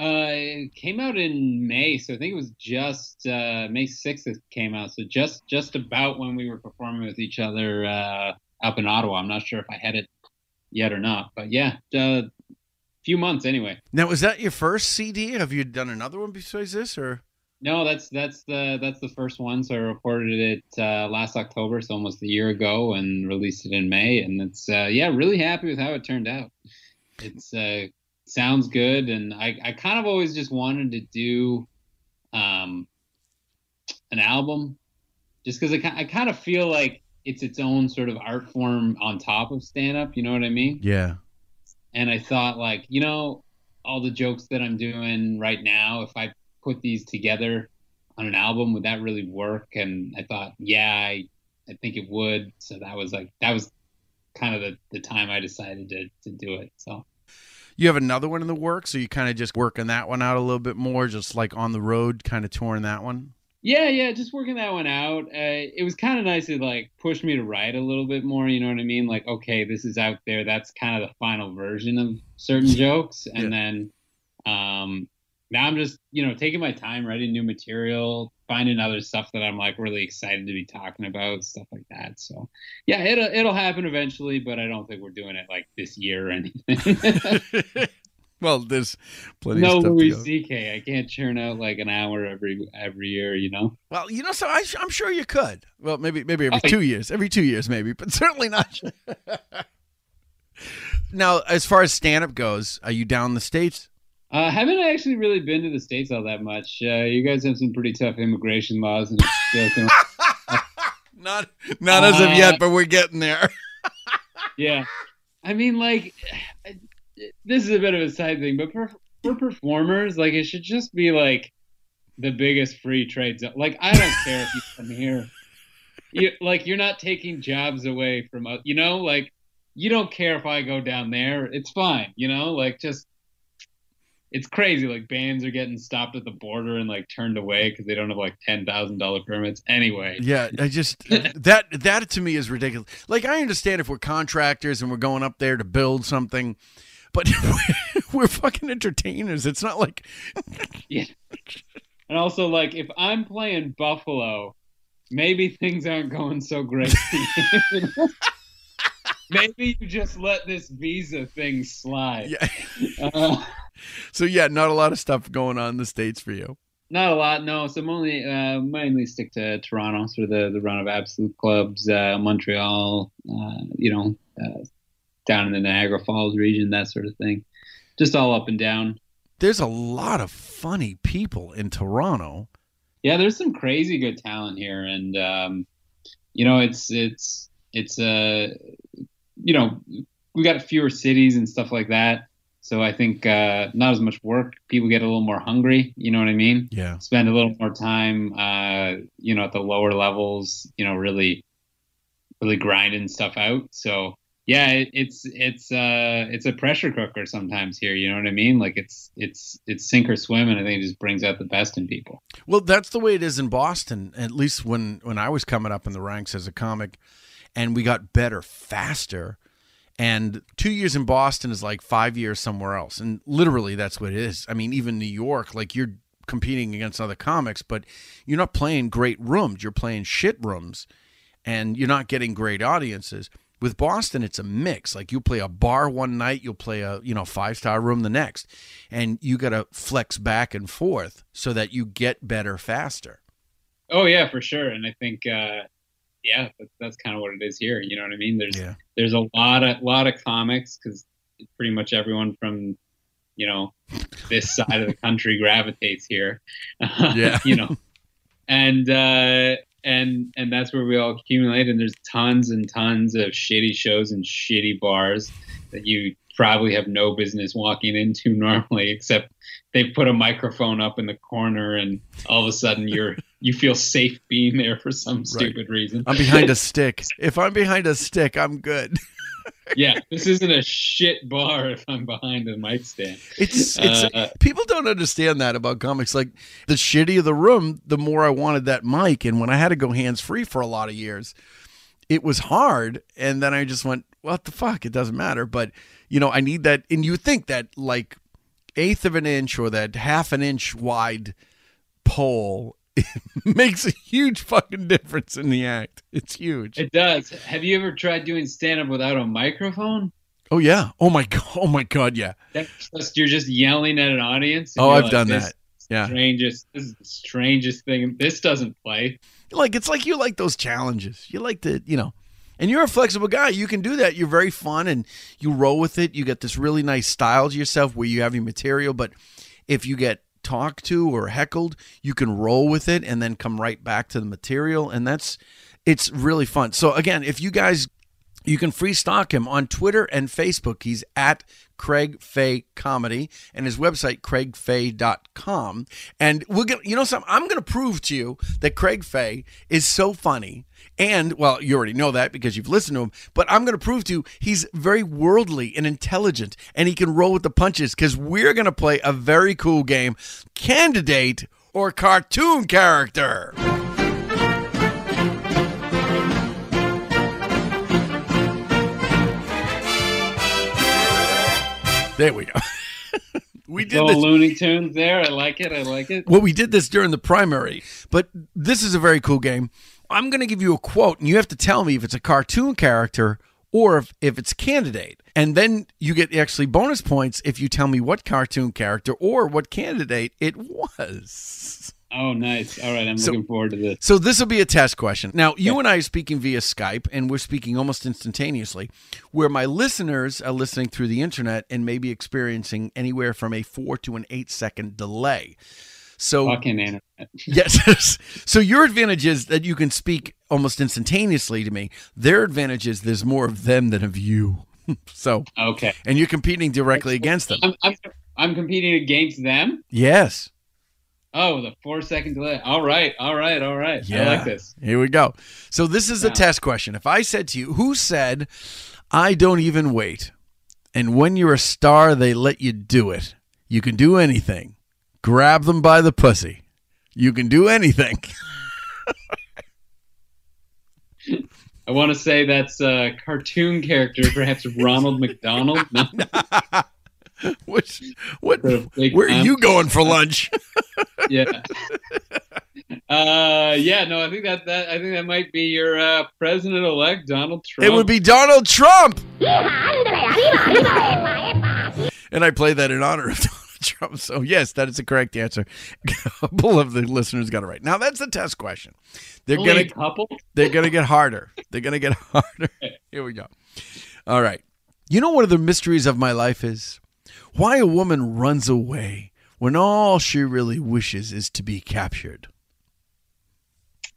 Uh, it came out in May, so I think it was just uh, May sixth it came out. So just just about when we were performing with each other uh, up in Ottawa. I'm not sure if I had it yet or not, but yeah, a few months anyway. Now, was that your first CD? Have you done another one besides this, or? No, that's that's the that's the first one. So I recorded it uh, last October, so almost a year ago, and released it in May. And it's uh, yeah, really happy with how it turned out. It's uh, sounds good, and I I kind of always just wanted to do um an album, just because I I kind of feel like it's its own sort of art form on top of stand up. You know what I mean? Yeah. and I thought like, you know, all the jokes that I'm doing right now, if I put these together on an album, would that really work? And I thought, yeah, I, I think it would. So that was like that was kind of the, the time I decided to to do it. So You have another one in the works, so you kind of just working that one out a little bit more, just like on the road, kind of touring that one? Yeah, yeah, just working that one out. Uh, it was kind of nice to like push me to write a little bit more. You know what I mean? Like, okay, this is out there. That's kind of the final version of certain jokes, and then um, now I'm just you know taking my time writing new material, finding other stuff that I'm like really excited to be talking about, stuff like that. So yeah, it'll it'll happen eventually, but I don't think we're doing it like this year or anything. Well, there's plenty no of stuff. to Louis go. C.K. I can't churn out like an hour every every year. You know. Well, you know, so I, I'm sure you could. Well, maybe maybe every Oh, two years, every two years, maybe, but certainly not. now, as far as stand up goes, are you down the states? Uh, haven't actually really been to the states all that much. Uh, you guys have some pretty tough immigration laws, and not not as of yet, but we're getting there. yeah. I mean, like, this is a bit of a side thing, but for, for performers, like, it should just be like the biggest free trade zone. Like, I don't care if you come here. You, like, you're not taking jobs away from us. You know, like, you don't care if I go down there. It's fine. You know, like, just it's crazy. Like bands are getting stopped at the border and like turned away because they don't have like ten thousand dollar permits. Anyway, Yeah, I just that that to me is ridiculous. Like I understand if we're contractors and we're going up there to build something, but we're fucking entertainers. It's not like yeah. And also, like, if I'm playing Buffalo, maybe things aren't going so great. Maybe you just let this visa thing slide. Yeah. Uh, so. Yeah, not a lot of stuff going on in the states for you. Not a lot, no. So I'm only uh, mainly stick to Toronto, sort of the, the run of absolute clubs, uh, Montreal, uh, you know, uh, down in the Niagara Falls region, that sort of thing. Just all up and down. There's a lot of funny people in Toronto. Yeah, there's some crazy good talent here, and um, you know, it's it's it's uh, you know, we got fewer cities and stuff like that. So I think uh, not as much work. People get a little more hungry. You know what I mean? Yeah. Spend a little more time, uh, you know, at the lower levels. You know, really, really grinding stuff out. So yeah, it, it's it's uh, it's a pressure cooker sometimes here. You know what I mean? Like it's it's it's sink or swim, and I think it just brings out the best in people. Well, that's the way it is in Boston. At least when when I was coming up in the ranks as a comic, and we got better faster. And two years in Boston is like five years somewhere else, and literally that's what it is. I mean, even New York, like you're competing against other comics, but you're not playing great rooms. You're playing shit rooms, and you're not getting great audiences. With Boston, it's a mix. Like you play a bar one night, you'll play a you know five star room the next, and you got to flex back and forth so that you get better faster. Oh yeah, for sure. And I think, uh, yeah, that, that's kind of what it is here. You know what I mean? There's there's a lot of lot of comics because pretty much everyone from you know this side of the country gravitates here. Yeah. you know, and uh, and and that's where we all accumulate. And there's tons and tons of shitty shows and shitty bars that you probably have no business walking into normally, except they put a microphone up in the corner, and all of a sudden you're you feel safe being there for some stupid reason. I'm behind a stick. If I'm behind a stick, I'm good. yeah, this isn't a shit bar if I'm behind a mic stand. It's it's Uh, people don't understand that about comics. Like the shittier the room, the more I wanted that mic. And when I had to go hands free for a lot of years, it was hard. And then I just went, what the fuck? It doesn't matter. But you know, I need that. And you think that like eighth of an inch or that half an inch wide pole makes a huge fucking difference in the act. It's huge. It does. Have you ever tried doing stand up without a microphone? Oh yeah. Oh my god. Oh my god. Yeah. That's just, you're just yelling at an audience. Oh, I've like, done that. Yeah. Strangest. This is the strangest thing. This doesn't play. Like it's like you like those challenges. You like to, you know. And you're a flexible guy. You can do that. You're very fun and you roll with it. You get this really nice style to yourself where you have your material, but if you get talked to or heckled, you can roll with it and then come right back to the material and that's it's really fun. So again, if you guys You can free stalk him on Twitter and Facebook. He's at Craig Fay Comedy and his website, craigfay.com. And we're gonna you know something, I'm gonna prove to you that Craig Fay is so funny. And well, you already know that because you've listened to him, but I'm gonna prove to you he's very worldly and intelligent and he can roll with the punches because we're gonna play a very cool game, candidate or cartoon character. There we go. we did Little this. Looney Tunes there. I like it. I like it. Well, we did this during the primary, but this is a very cool game. I'm going to give you a quote, and you have to tell me if it's a cartoon character or if, if it's a candidate. And then you get actually bonus points if you tell me what cartoon character or what candidate it was. Oh, nice. All right, I'm So- looking forward to this. So this will be a test question. Now, you and I are speaking via Skype, and we're speaking almost instantaneously, where my listeners are listening through the internet and may be experiencing anywhere from a four to an eight second delay. So Fucking internet. Yes. so your advantage is that you can speak almost instantaneously to me. Their advantage is there's more of them than of you. so Okay. and you're competing directly against them. I'm, I'm, I'm competing against them. Yes. Oh, the four second delay. All right. All right. All right. Yeah. I like this. Here we go. So this is a test question. If I said to you, who said, I don't even wait, and when you're a star, they let you do it. You can do anything. Grab them by the pussy. You can do anything. I want to say that's a cartoon character, perhaps Ronald McDonald. No? Which, what, big where are time. you going for lunch? yeah. Uh, yeah. No, I think that that I think that might be your uh, president-elect Donald Trump. It would be Donald Trump. and I play that in honor of Donald Trump. So, yes, that is the correct answer. A couple of the listeners got it right. Now, that's the test question. They're going a couple. They're going to get harder. They're going to get harder. Here we go. All right. You know what the mysteries of my life is? Why a woman runs away when all she really wishes is to be captured.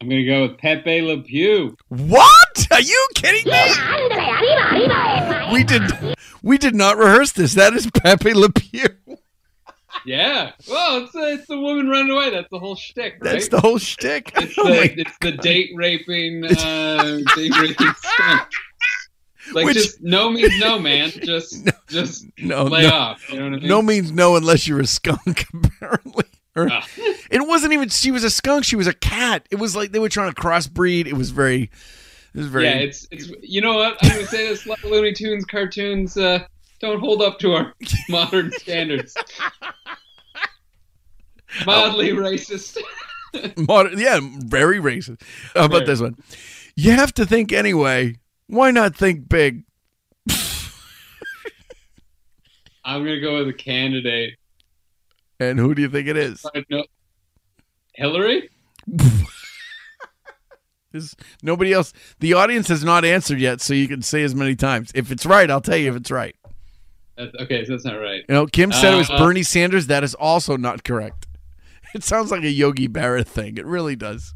I'm gonna go with Pepe Le Pew. What? Are you kidding me? We did we did not rehearse this. That is Pepe Le Pew. Yeah. Well, it's the, it's the woman running away. That's the whole shtick, right? That's the whole shtick. It's Oh the, it's the date raping, uh, date raping skunk. Like Which- just no means no, man. Just just No, lay no. off. You know what I mean? No means no unless you're a skunk, apparently. Or- Ah. it wasn't even she was a skunk, she was a cat. It was like they were trying to crossbreed. It was very it was very yeah, it's it's. You know what? I'm gonna say this: Looney Tunes cartoons uh, don't hold up to our modern standards. Mildly racist. modern, yeah, very racist. How about Very. this one? You have to think anyway. Why not think big? I'm gonna go with a candidate. And who do you think it is? Hillary. There's nobody else. The audience has not answered yet, so you can say as many times. If it's right, I'll tell you if it's right. That's, okay, so that's not right. You know, Kim said it was Uh, Bernie Sanders. That is also not correct. It sounds like a Yogi Berra thing. It really does.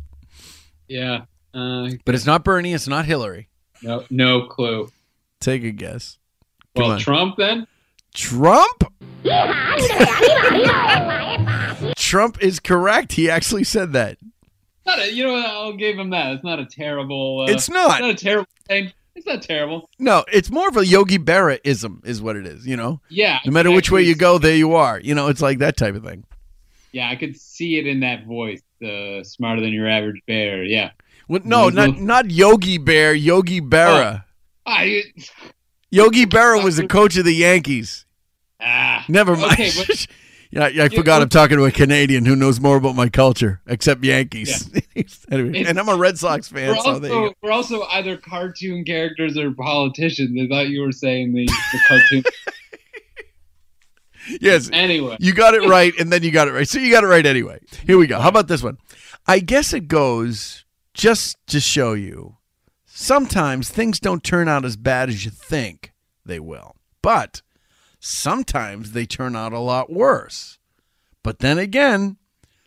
Yeah. Uh, But it's not Bernie. It's not Hillary. no, no clue. Take a guess. Come Well, on. Trump then. Trump? Trump is correct. He actually said that. Not a, you know what? I'll give him that. It's not a terrible. Uh, It's not. It's not a terrible thing. It's not terrible. No, it's more of a Yogi Berra-ism is what it is, you know? Yeah. No matter which way you go, there you are. You know, it's like that type of thing. Yeah, I could see it in that voice. Uh, smarter than your average bear. Yeah. Well, no, not not Yogi Bear, Yogi Berra. I, Yogi Berra was the coach of the Yankees. ah. Never mind. Okay, but yeah, yeah, I forgot I'm talking to a Canadian who knows more about my culture, except Yankees. anyway, and I'm a Red Sox fan, we're so there you also we're also either cartoon characters or politicians. I thought you were saying the, the cartoon. Yes. Anyway. You got it right, and then you got it right. So you got it right anyway. Here we go. How about this one? I guess it goes just to show you sometimes things don't turn out as bad as you think they will. But sometimes they turn out a lot worse. But then again,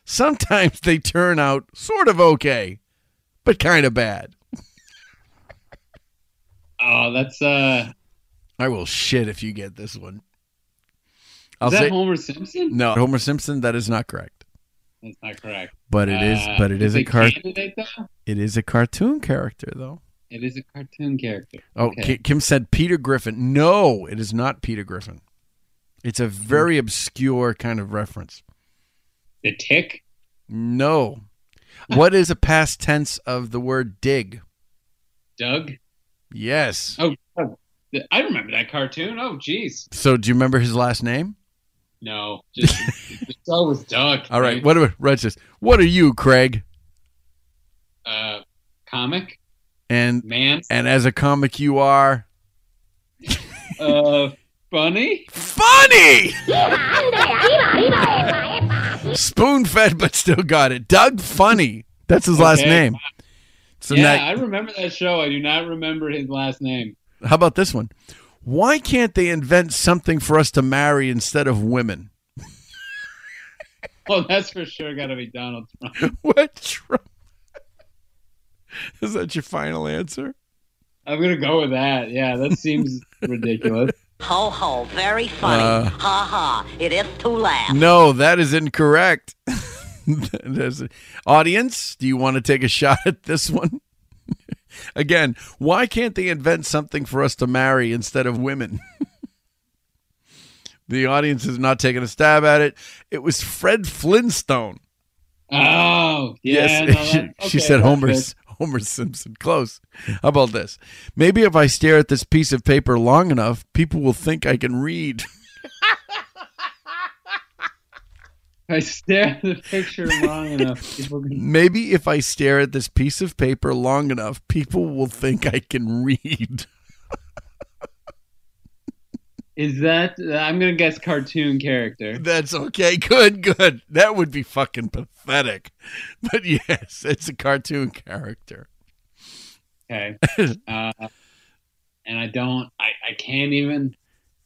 sometimes they turn out sort of okay, but kind of bad. Oh, that's uh. I will shit if you get this one. Is that Homer Simpson? no Homer Simpson. That is not correct. That's not correct. But it is. Uh, But it is a car- cart. candidate though. It is a cartoon character though. It is a cartoon character. Oh, Okay. Kim said Peter Griffin. No, it is not Peter Griffin. It's a very obscure kind of reference. The Tick. No. What is a past tense of the word dig? Doug. Yes. Oh, I remember that cartoon. Oh, jeez. So do you remember his last name? No, just the show was Doug. All right. right? What are Red says? What are you, Craig? Uh, comic And man. and as a comic, you are Uh, funny. funny. Spoon fed, but still got it. Doug Funnie. That's his last Okay. name. So yeah, now- I remember that show. I do not remember his last name. How about this one? Why can't they invent something for us to marry instead of women? well, that's for sure got to be Donald Trump. what Trump? Is that your final answer? I'm gonna go with that. Yeah, that seems ridiculous. Ho ho, very funny. Uh, ha ha, it is to laugh. No, that is incorrect. Audience, do you want to take a shot at this one? Again, why can't they invent something for us to marry instead of women? the audience is not taking a stab at it. It was Fred Flintstone. Oh, yeah. yes, no, she, that- she said Homer's good. Homer Simpson. Close. How about this? Maybe if I stare at this piece of paper long enough, people will think I can read. I stare at the picture long enough. People can... Maybe if I stare at this piece of paper long enough, people will think I can read. Is that? I'm gonna guess cartoon character. That's okay. Good, good. That would be fucking pathetic. But yes, it's a cartoon character. Okay. Uh, and I don't. I, I can't even.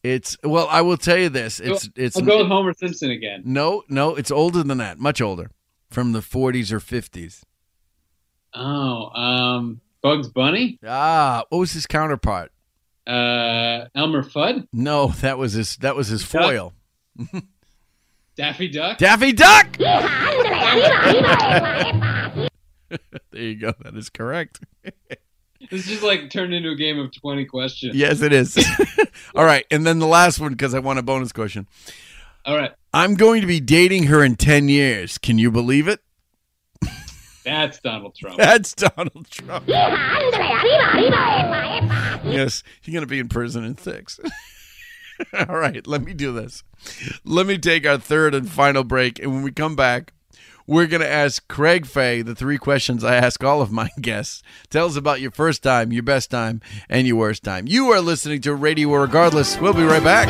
It's well, I will tell you this. It's it's I'll go with Homer Simpson again. no, no, it's older than that. Much older. From the 40s or 50s. Oh, um, Bugs Bunny. Ah, what was his counterpart? Uh, Elmer Fudd. No, that was his that was his foil. Daffy Duck. Daffy Duck. there you go. That is correct. This just like turned into a game of twenty questions. Yes, it is. All right, and then the last one because I want a bonus question. All right. I'm going to be dating her in 10 years. Can you believe it? That's Donald Trump. That's Donald Trump. yes, he's going to be in prison in six. All right, let me do this. Let me take our third and final break. And when we come back, we're going to ask Craig Fay the three questions I ask all of my guests. Tell us about your first time, your best time, and your worst time. You are listening to Radio Irregardless. We'll be right back.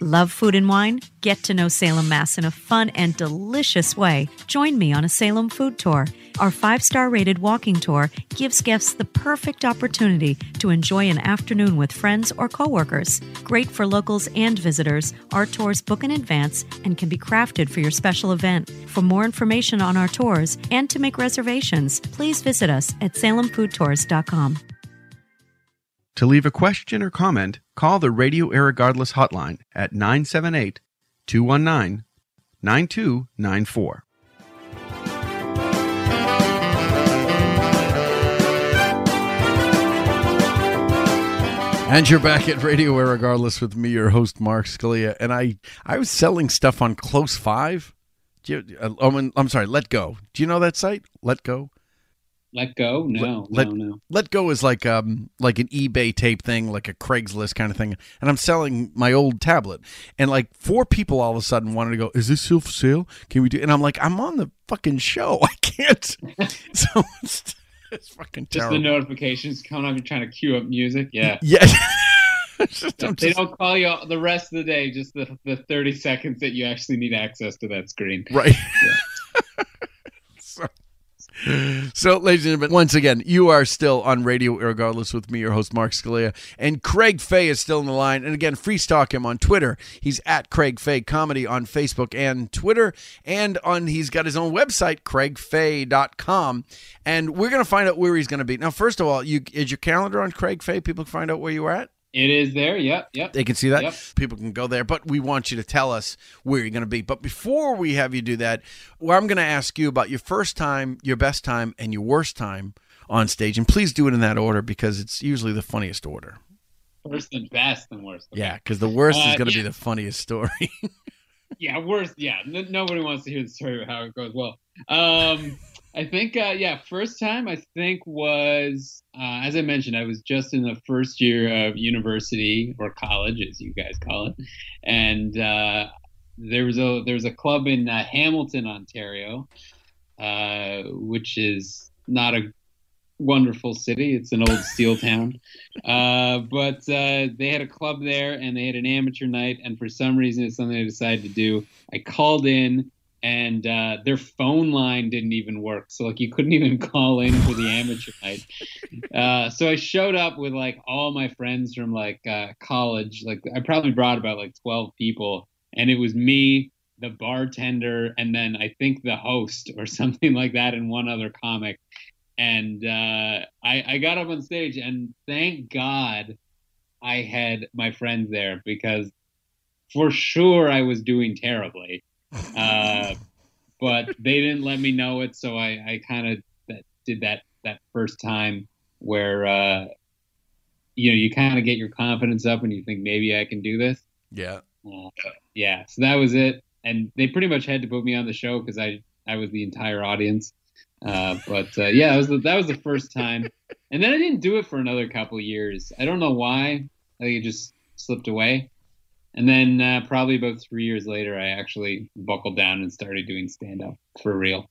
Love food and wine? Get to know Salem, Mass in a fun and delicious way. Join me on a Salem food tour. Our five star rated walking tour gives guests the perfect opportunity to enjoy an afternoon with friends or coworkers. Great for locals and visitors, our tours book in advance and can be crafted for your special event. For more information on our tours and to make reservations, please visit us at salemfoodtours.com. To leave a question or comment, call the Radio Irregardless hotline at 978 219 9294. And you're back at Radio Irregardless with me, your host Mark Scalia, and I I was selling stuff on Close5. Do you, uh, I'm, I'm sorry, Letgo. Do you know that site? Letgo. Let go? No, Let, no, no. Letgo is like um like an eBay tape thing, like a Craigslist kind of thing. And I'm selling my old tablet, and like four people all of a sudden wanted to go. Is this still for sale? Can we do? And I'm like, I'm on the fucking show. I can't. so it's, fucking Just terrible. the notifications coming up. You're trying to queue up music. Yeah. Yeah. If they don't call you the rest of the day, just the, the 30 seconds that you actually need access to that screen. Right. Yeah. so, So, ladies and gentlemen, once again, you are still on radio, regardless, with me, your host, Mark Scalia. And Craig Fay is still in the line. And again, free stalk him on Twitter. He's at Craig Fay Comedy on Facebook and Twitter. And on he's got his own website, craigfay.com. And we're going to find out where he's going to be. Now, first of all, you is your calendar on Craig Fay? People can find out where you are at? It is there. Yep. Yep. They can see that. Yep. People can go there, but we want you to tell us where you're going to be. But before we have you do that, I'm going to ask you about your first time, your best time, and your worst time on stage. And please do it in that order because it's usually the funniest order. First and best and worst. Okay. Yeah, because the worst is Uh, going to yeah. be the funniest story. yeah, worst. Yeah, n- nobody wants to hear the story of how it goes well. Um, I think, uh, yeah, first time I think was, uh, as I mentioned, I was just in the first year of university or college, as you guys call it, and uh, there was a there was a club in uh, Hamilton, Ontario, uh, which is not a wonderful city. It's an old steel town. Uh, but they had a club there and they had an amateur night. And for some reason, it's something I decided to do. I called in and uh, their phone line didn't even work. So, like, you couldn't even call in for the amateur night. Uh, so I showed up with like all my friends from like uh, college. Like, I probably brought about like 12 people. And it was me, the bartender, and then I think the host or something like that, and one other comic and uh, I, I got up on stage and thank god i had my friends there because for sure i was doing terribly uh, but they didn't let me know it so i, I kind of did that that first time where uh, you know you kind of get your confidence up and you think maybe i can do this yeah. uh, yeah, so that was it, and they pretty much had to put me on the show because I I was the entire audience. Uh, but uh, yeah, that was the, that was the first time, and then I didn't do it for another couple years. I don't know why. I think it just slipped away, and then uh, probably about three years later, I actually buckled down and started doing stand up for real.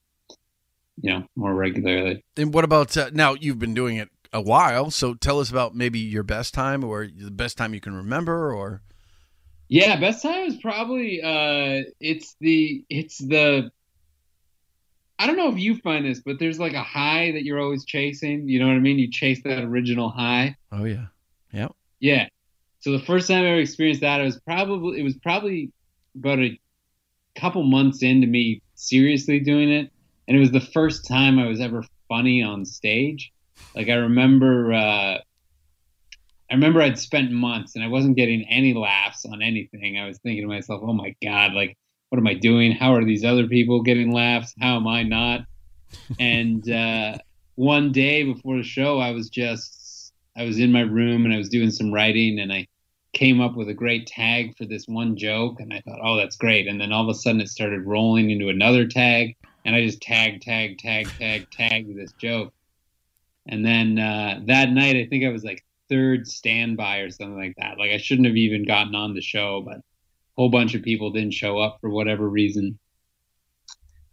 You know, more regularly. And what about uh, now? You've been doing it a while, so tell us about maybe your best time or the best time you can remember, or Yeah, best time is probably uh it's the it's the I don't know if you find this, but there's like a high that you're always chasing. You know what I mean? You chase that original high. oh yeah, yeah, Yeah. So the first time I ever experienced that, it was probably it was probably about a couple months into me seriously doing it, and it was the first time I was ever funny on stage. Like I remember, uh, I remember I'd spent months and I wasn't getting any laughs on anything. I was thinking to myself, "Oh my god, like what am I doing? How are these other people getting laughs? How am I not?" And uh, one day before the show, I was just I was in my room and I was doing some writing and I came up with a great tag for this one joke and I thought, oh, that's great. And then all of a sudden it started rolling into another tag and I just tag, tag, tag, tag, tag this joke. And then uh, that night, I think I was like third standby or something like that. Like I shouldn't have even gotten on the show, but a whole bunch of people didn't show up for whatever reason.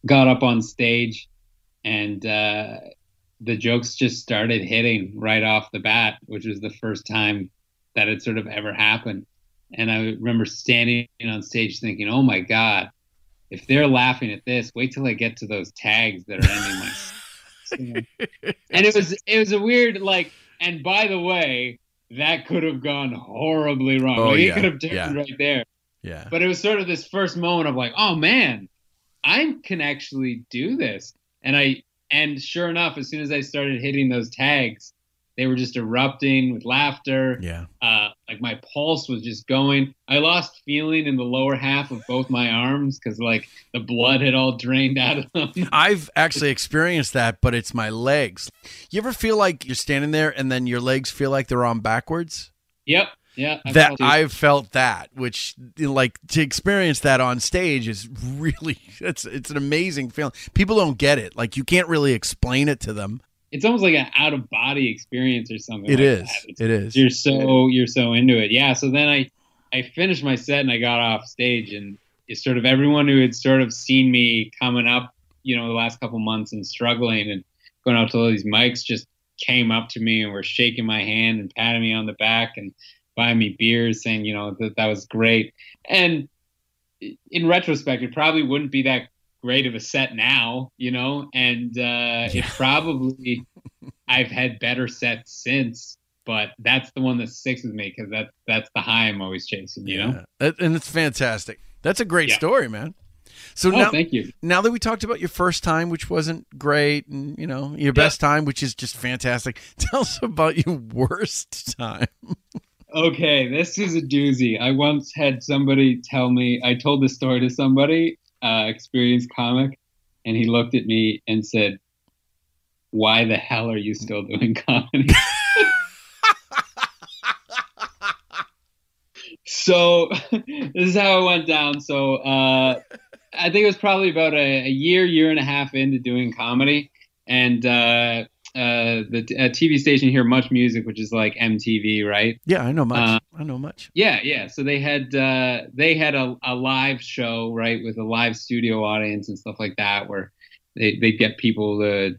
Got up on stage and uh, the jokes just started hitting right off the bat, which was the first time that had sort of ever happened. And I remember standing on stage thinking, "Oh my god, if they're laughing at this, wait till I get to those tags that are ending my." and it was it was a weird like. And by the way, that could have gone horribly wrong. Oh, like, yeah, it could have turned yeah. right there. yeah. But it was sort of this first moment of like, oh man, I can actually do this. And I and sure enough, as soon as I started hitting those tags, they were just erupting with laughter. Yeah. Uh, like my pulse was just going. I lost feeling in the lower half of both my arms because like the blood had all drained out of them. I've actually experienced that, but it's my legs. You ever feel like you're standing there and then your legs feel like they're on backwards? Yep. Yeah. I that felt. I've felt that, which like to experience that on stage is really it's it's an amazing feeling. People don't get it. Like you can't really explain it to them. it's almost like an out of body experience or something. It like is. It is. You're so you're so into it. Yeah. So then I I finished my set and I got off stage and it's sort of everyone who had sort of seen me coming up, you know, the last couple months and struggling and going out to all these mics just came up to me and were shaking my hand and patting me on the back and buying me beers, saying, you know, that that was great. And in retrospect, it probably wouldn't be that great of a set now, you know, and uh, it probably I've had better sets since, but that's the one that sticks with me because that that's the high I'm always chasing, you know. Yeah. And it's fantastic. That's a great Yeah. story, man. So Oh, now, thank you. Now that we talked about your first time, which wasn't great, and you know your best time, which is just fantastic, tell us about your worst time. Okay, this is a doozy. I once had somebody tell me, I told this story to somebody, uh, experienced comic, and he looked at me and said, Why the hell are you still doing comedy? so this is how it went down. So uh, I think it was probably about a, a year, year and a half into doing comedy, and uh, uh, the uh, TV station here, Much Music, which is like MTV, right? Yeah, I know much. Uh, I know much. Yeah, yeah. So they had uh, they had a, a live show, right, with a live studio audience and stuff like that, where they they get people to,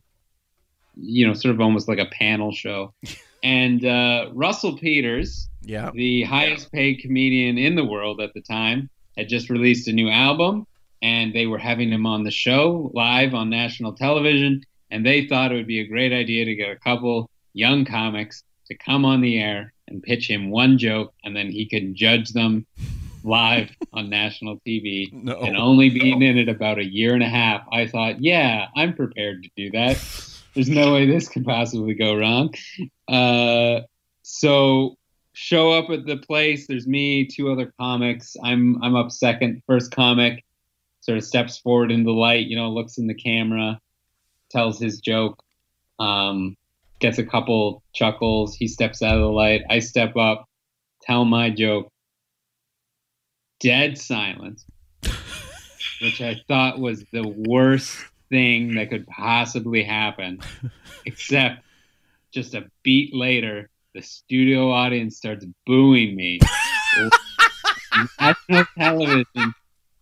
you know, sort of almost like a panel show. And uh, Russell Peters, Yeah. the highest paid comedian in the world at the time, had just released a new album, and they were having him on the show live on national television. And they thought it would be a great idea to get a couple young comics to come on the air and pitch him one joke, and then he could judge them live on national TV. No. And only being in it about a year and a half, I thought, yeah, I'm prepared to do that. There's no way this could possibly go wrong. Uh, so show up at the place. There's me, two other comics. I'm I'm up second. First comic sort of steps forward in the light, you know, looks in the camera, tells his joke, um, gets a couple chuckles. He steps out of the light. I step up, tell my joke. Dead silence, which I thought was the worst thing that could possibly happen. Except just a beat later, the studio audience starts booing me. on National television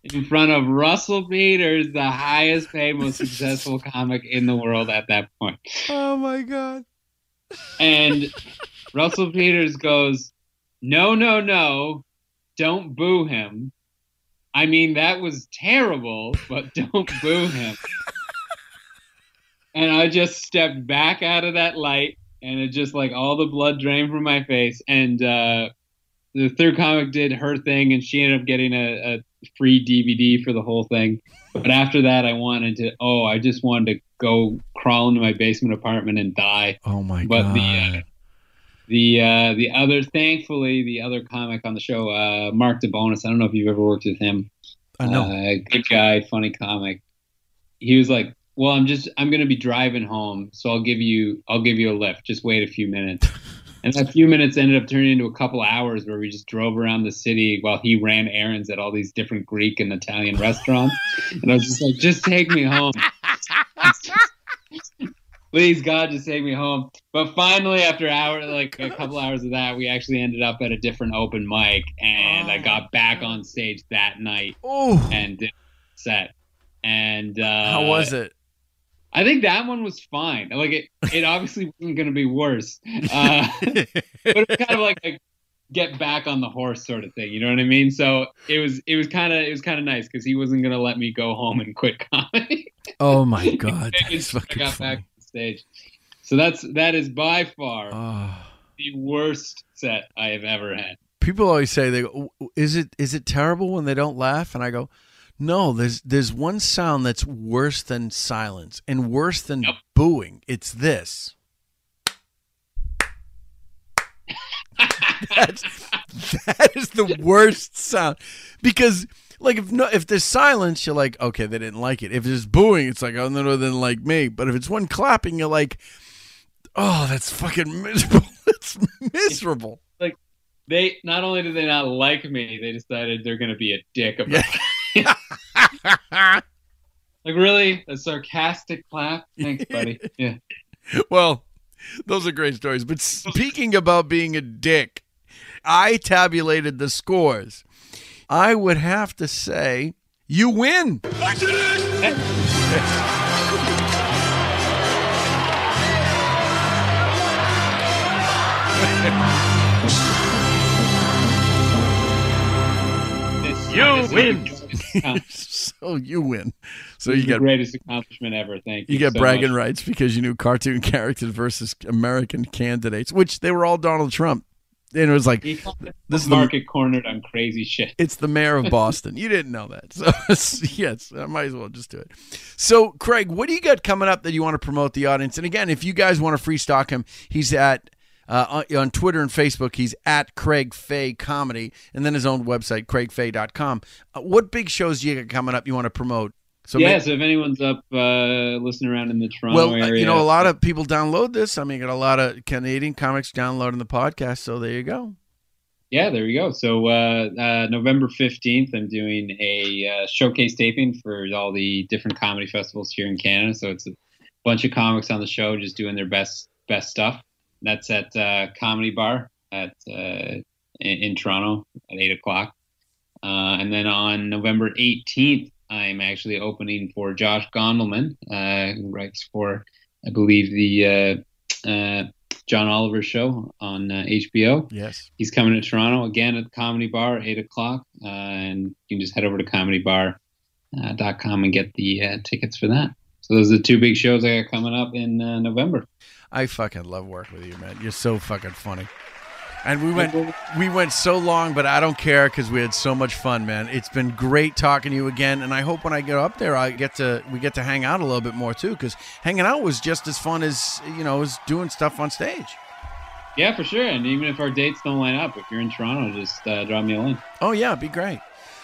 in front of Russell Peters, the highest paid, most successful comic in the world at that point. Oh my god. And Russell Peters goes, No, no, no, don't boo him. I mean, that was terrible, but don't boo him. and I just stepped back out of that light, and it just like all the blood drained from my face. And uh, the third comic did her thing, and she ended up getting a, a free DVD for the whole thing. But after that, I wanted to. Oh, I just wanted to go crawl into my basement apartment and die. Oh my But god. the uh, the uh, the other, thankfully, the other comic on the show, uh, Mark DeBonis. I don't know if you've ever worked with him. I know. Uh, good guy, funny comic. He was like, "Well, I'm just I'm gonna be driving home, so I'll give you I'll give you a lift. Just wait a few minutes." And that few minutes ended up turning into a couple hours where we just drove around the city while he ran errands at all these different Greek and Italian restaurants. And I was just like, "Just take me home." Please God, just take me home. But finally, after hour, like a couple hours of that, we actually ended up at a different open mic, and I got back on stage that night Oh, and did set. And uh, how was it? I think that one was fine. Like it, it obviously wasn't going to be worse. Uh, but it was kind of like a get back on the horse sort of thing. You know what I mean? So it was, it was kind of, it was kind of nice because he wasn't going to let me go home and quit comedy. Oh my god. I got funny. back on stage. So that's that is by far Oh. the worst set I have ever had. People always say they go, is it is it terrible when they don't laugh? And I go, no. There's there's one sound that's worse than silence and worse than booing. It's this. That's that is the worst sound because like if no if there's silence you're like okay they didn't like it if there's booing it's like oh no no they didn't like me but if it's one clapping you're like oh that's fucking miserable it's miserable Like they not only did they not like me, they decided they're going to be a dick about it. like really, a sarcastic clap. Thanks, buddy. Yeah. well, those are great stories. But speaking about being a dick, I tabulated the scores. I would have to say you win. This, You this win. So you win. So was you the get greatest accomplishment ever. Thank you. you get so bragging much. rights because you knew cartoon characters versus American candidates, which they were all Donald Trump. And it was like this is the market cornered on crazy shit. It's the mayor of Boston. you didn't know that. So yes, I might as well just do it. So Craig, what do you got coming up that you want to promote the audience? And again, if you guys want to free stalk him, he's at uh, on, Twitter and Facebook. He's at Craig Fay Comedy, and then his own website, craigfay.com. Uh, what big shows do you got coming up you want to promote? So yeah, may- so if anyone's up uh, listening around in the Toronto well, uh, area, you know, a lot of people download this. I mean, got a lot of Canadian comics downloading the podcast. So there you go. Yeah, there you go. So uh, uh, November fifteenth, I'm doing a uh, showcase taping for all the different comedy festivals here in Canada. So it's a bunch of comics on the show, just doing their best best stuff. That's at uh, Comedy Bar at uh, in, in Toronto at eight o'clock. Uh, and then on November 18th, I'm actually opening for Josh Gondelman, uh, who writes for, I believe, the uh, uh, John Oliver show on uh, HBO. Yes. He's coming to Toronto again at the Comedy Bar, 8 o'clock. Uh, and you can just head over to comedybar.com and get the uh, tickets for that. So those are the two big shows I got coming up in uh, November. I fucking love working with you, man. You're so fucking funny. And we went we went so long, but I don't care because we had so much fun, man. It's been great talking to you again, and I hope when I get up there, I get to we get to hang out a little bit more too. Because hanging out was just as fun as you know as doing stuff on stage. Yeah, for sure. And even if our dates don't line up, if you're in Toronto, just uh, drop me a line. Oh yeah, it'd be great.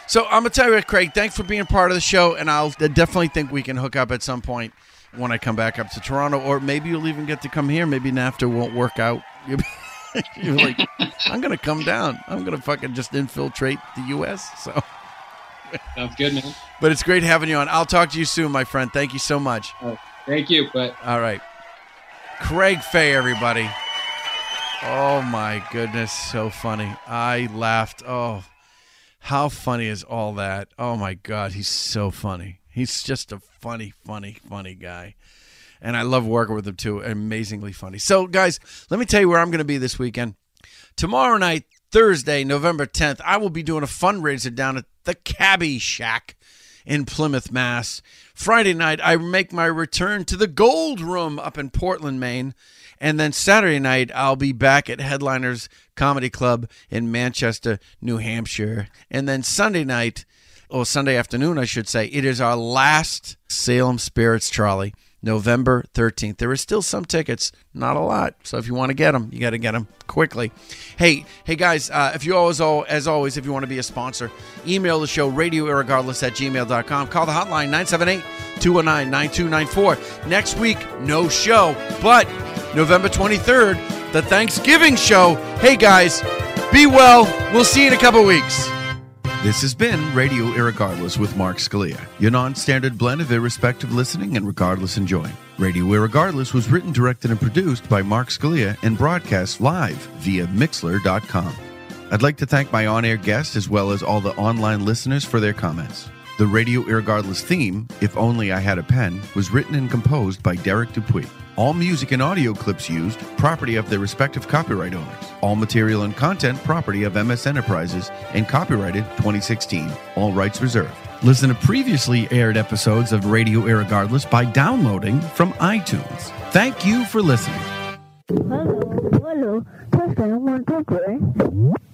So I'm gonna tell you what, Craig. Thanks for being part of the show, and I'll definitely think we can hook up at some point when I come back up to Toronto, or maybe you'll even get to come here. Maybe NAFTA won't work out. You're like, I'm gonna come down. I'm gonna fucking just infiltrate the U.S. So, Sounds good, man. but it's great having you on. I'll talk to you soon, my friend. Thank you so much. Thank you. But All right, Craig Fay, everybody. Oh my goodness, so funny. I laughed. Oh, how funny is all that? Oh my god, he's so funny. He's just a funny, funny, funny guy. And I love working with him too. Amazingly funny. So, guys, let me tell you where I'm going to be this weekend. Tomorrow night, Thursday, November 10th, I will be doing a fundraiser down at the Cabby Shack in Plymouth, Mass. Friday night, I make my return to the Gold Room up in Portland, Maine. And then Saturday night, I'll be back at Headliners Comedy Club in Manchester, New Hampshire. And then Sunday night, or Sunday afternoon, I should say, it is our last Salem Spirits Trolley, November 13th. There is still some tickets, not a lot. So if you want to get them, you got to get them quickly. Hey, hey guys, uh, if you always, as always, if you want to be a sponsor, email the show radio irregardless at gmail.com. Call the hotline 978 219 9294. Next week, no show, but November 23rd, the Thanksgiving show. Hey guys, be well. We'll see you in a couple weeks. This has been Radio Irregardless with Mark Scalia, your non-standard blend of irrespective listening and regardless enjoying. Radio Irregardless was written, directed, and produced by Mark Scalia and broadcast live via Mixlr.com. I'd like to thank my on-air guests as well as all the online listeners for their comments. The Radio Irregardless theme, If Only I Had a Pen, was written and composed by Derek Dupuy. All music and audio clips used, property of their respective copyright owners. All material and content, property of MS Enterprises and copyrighted 2016. All rights reserved. Listen to previously aired episodes of Radio Irregardless by downloading from iTunes. Thank you for listening. Hello, hello. One, two, three.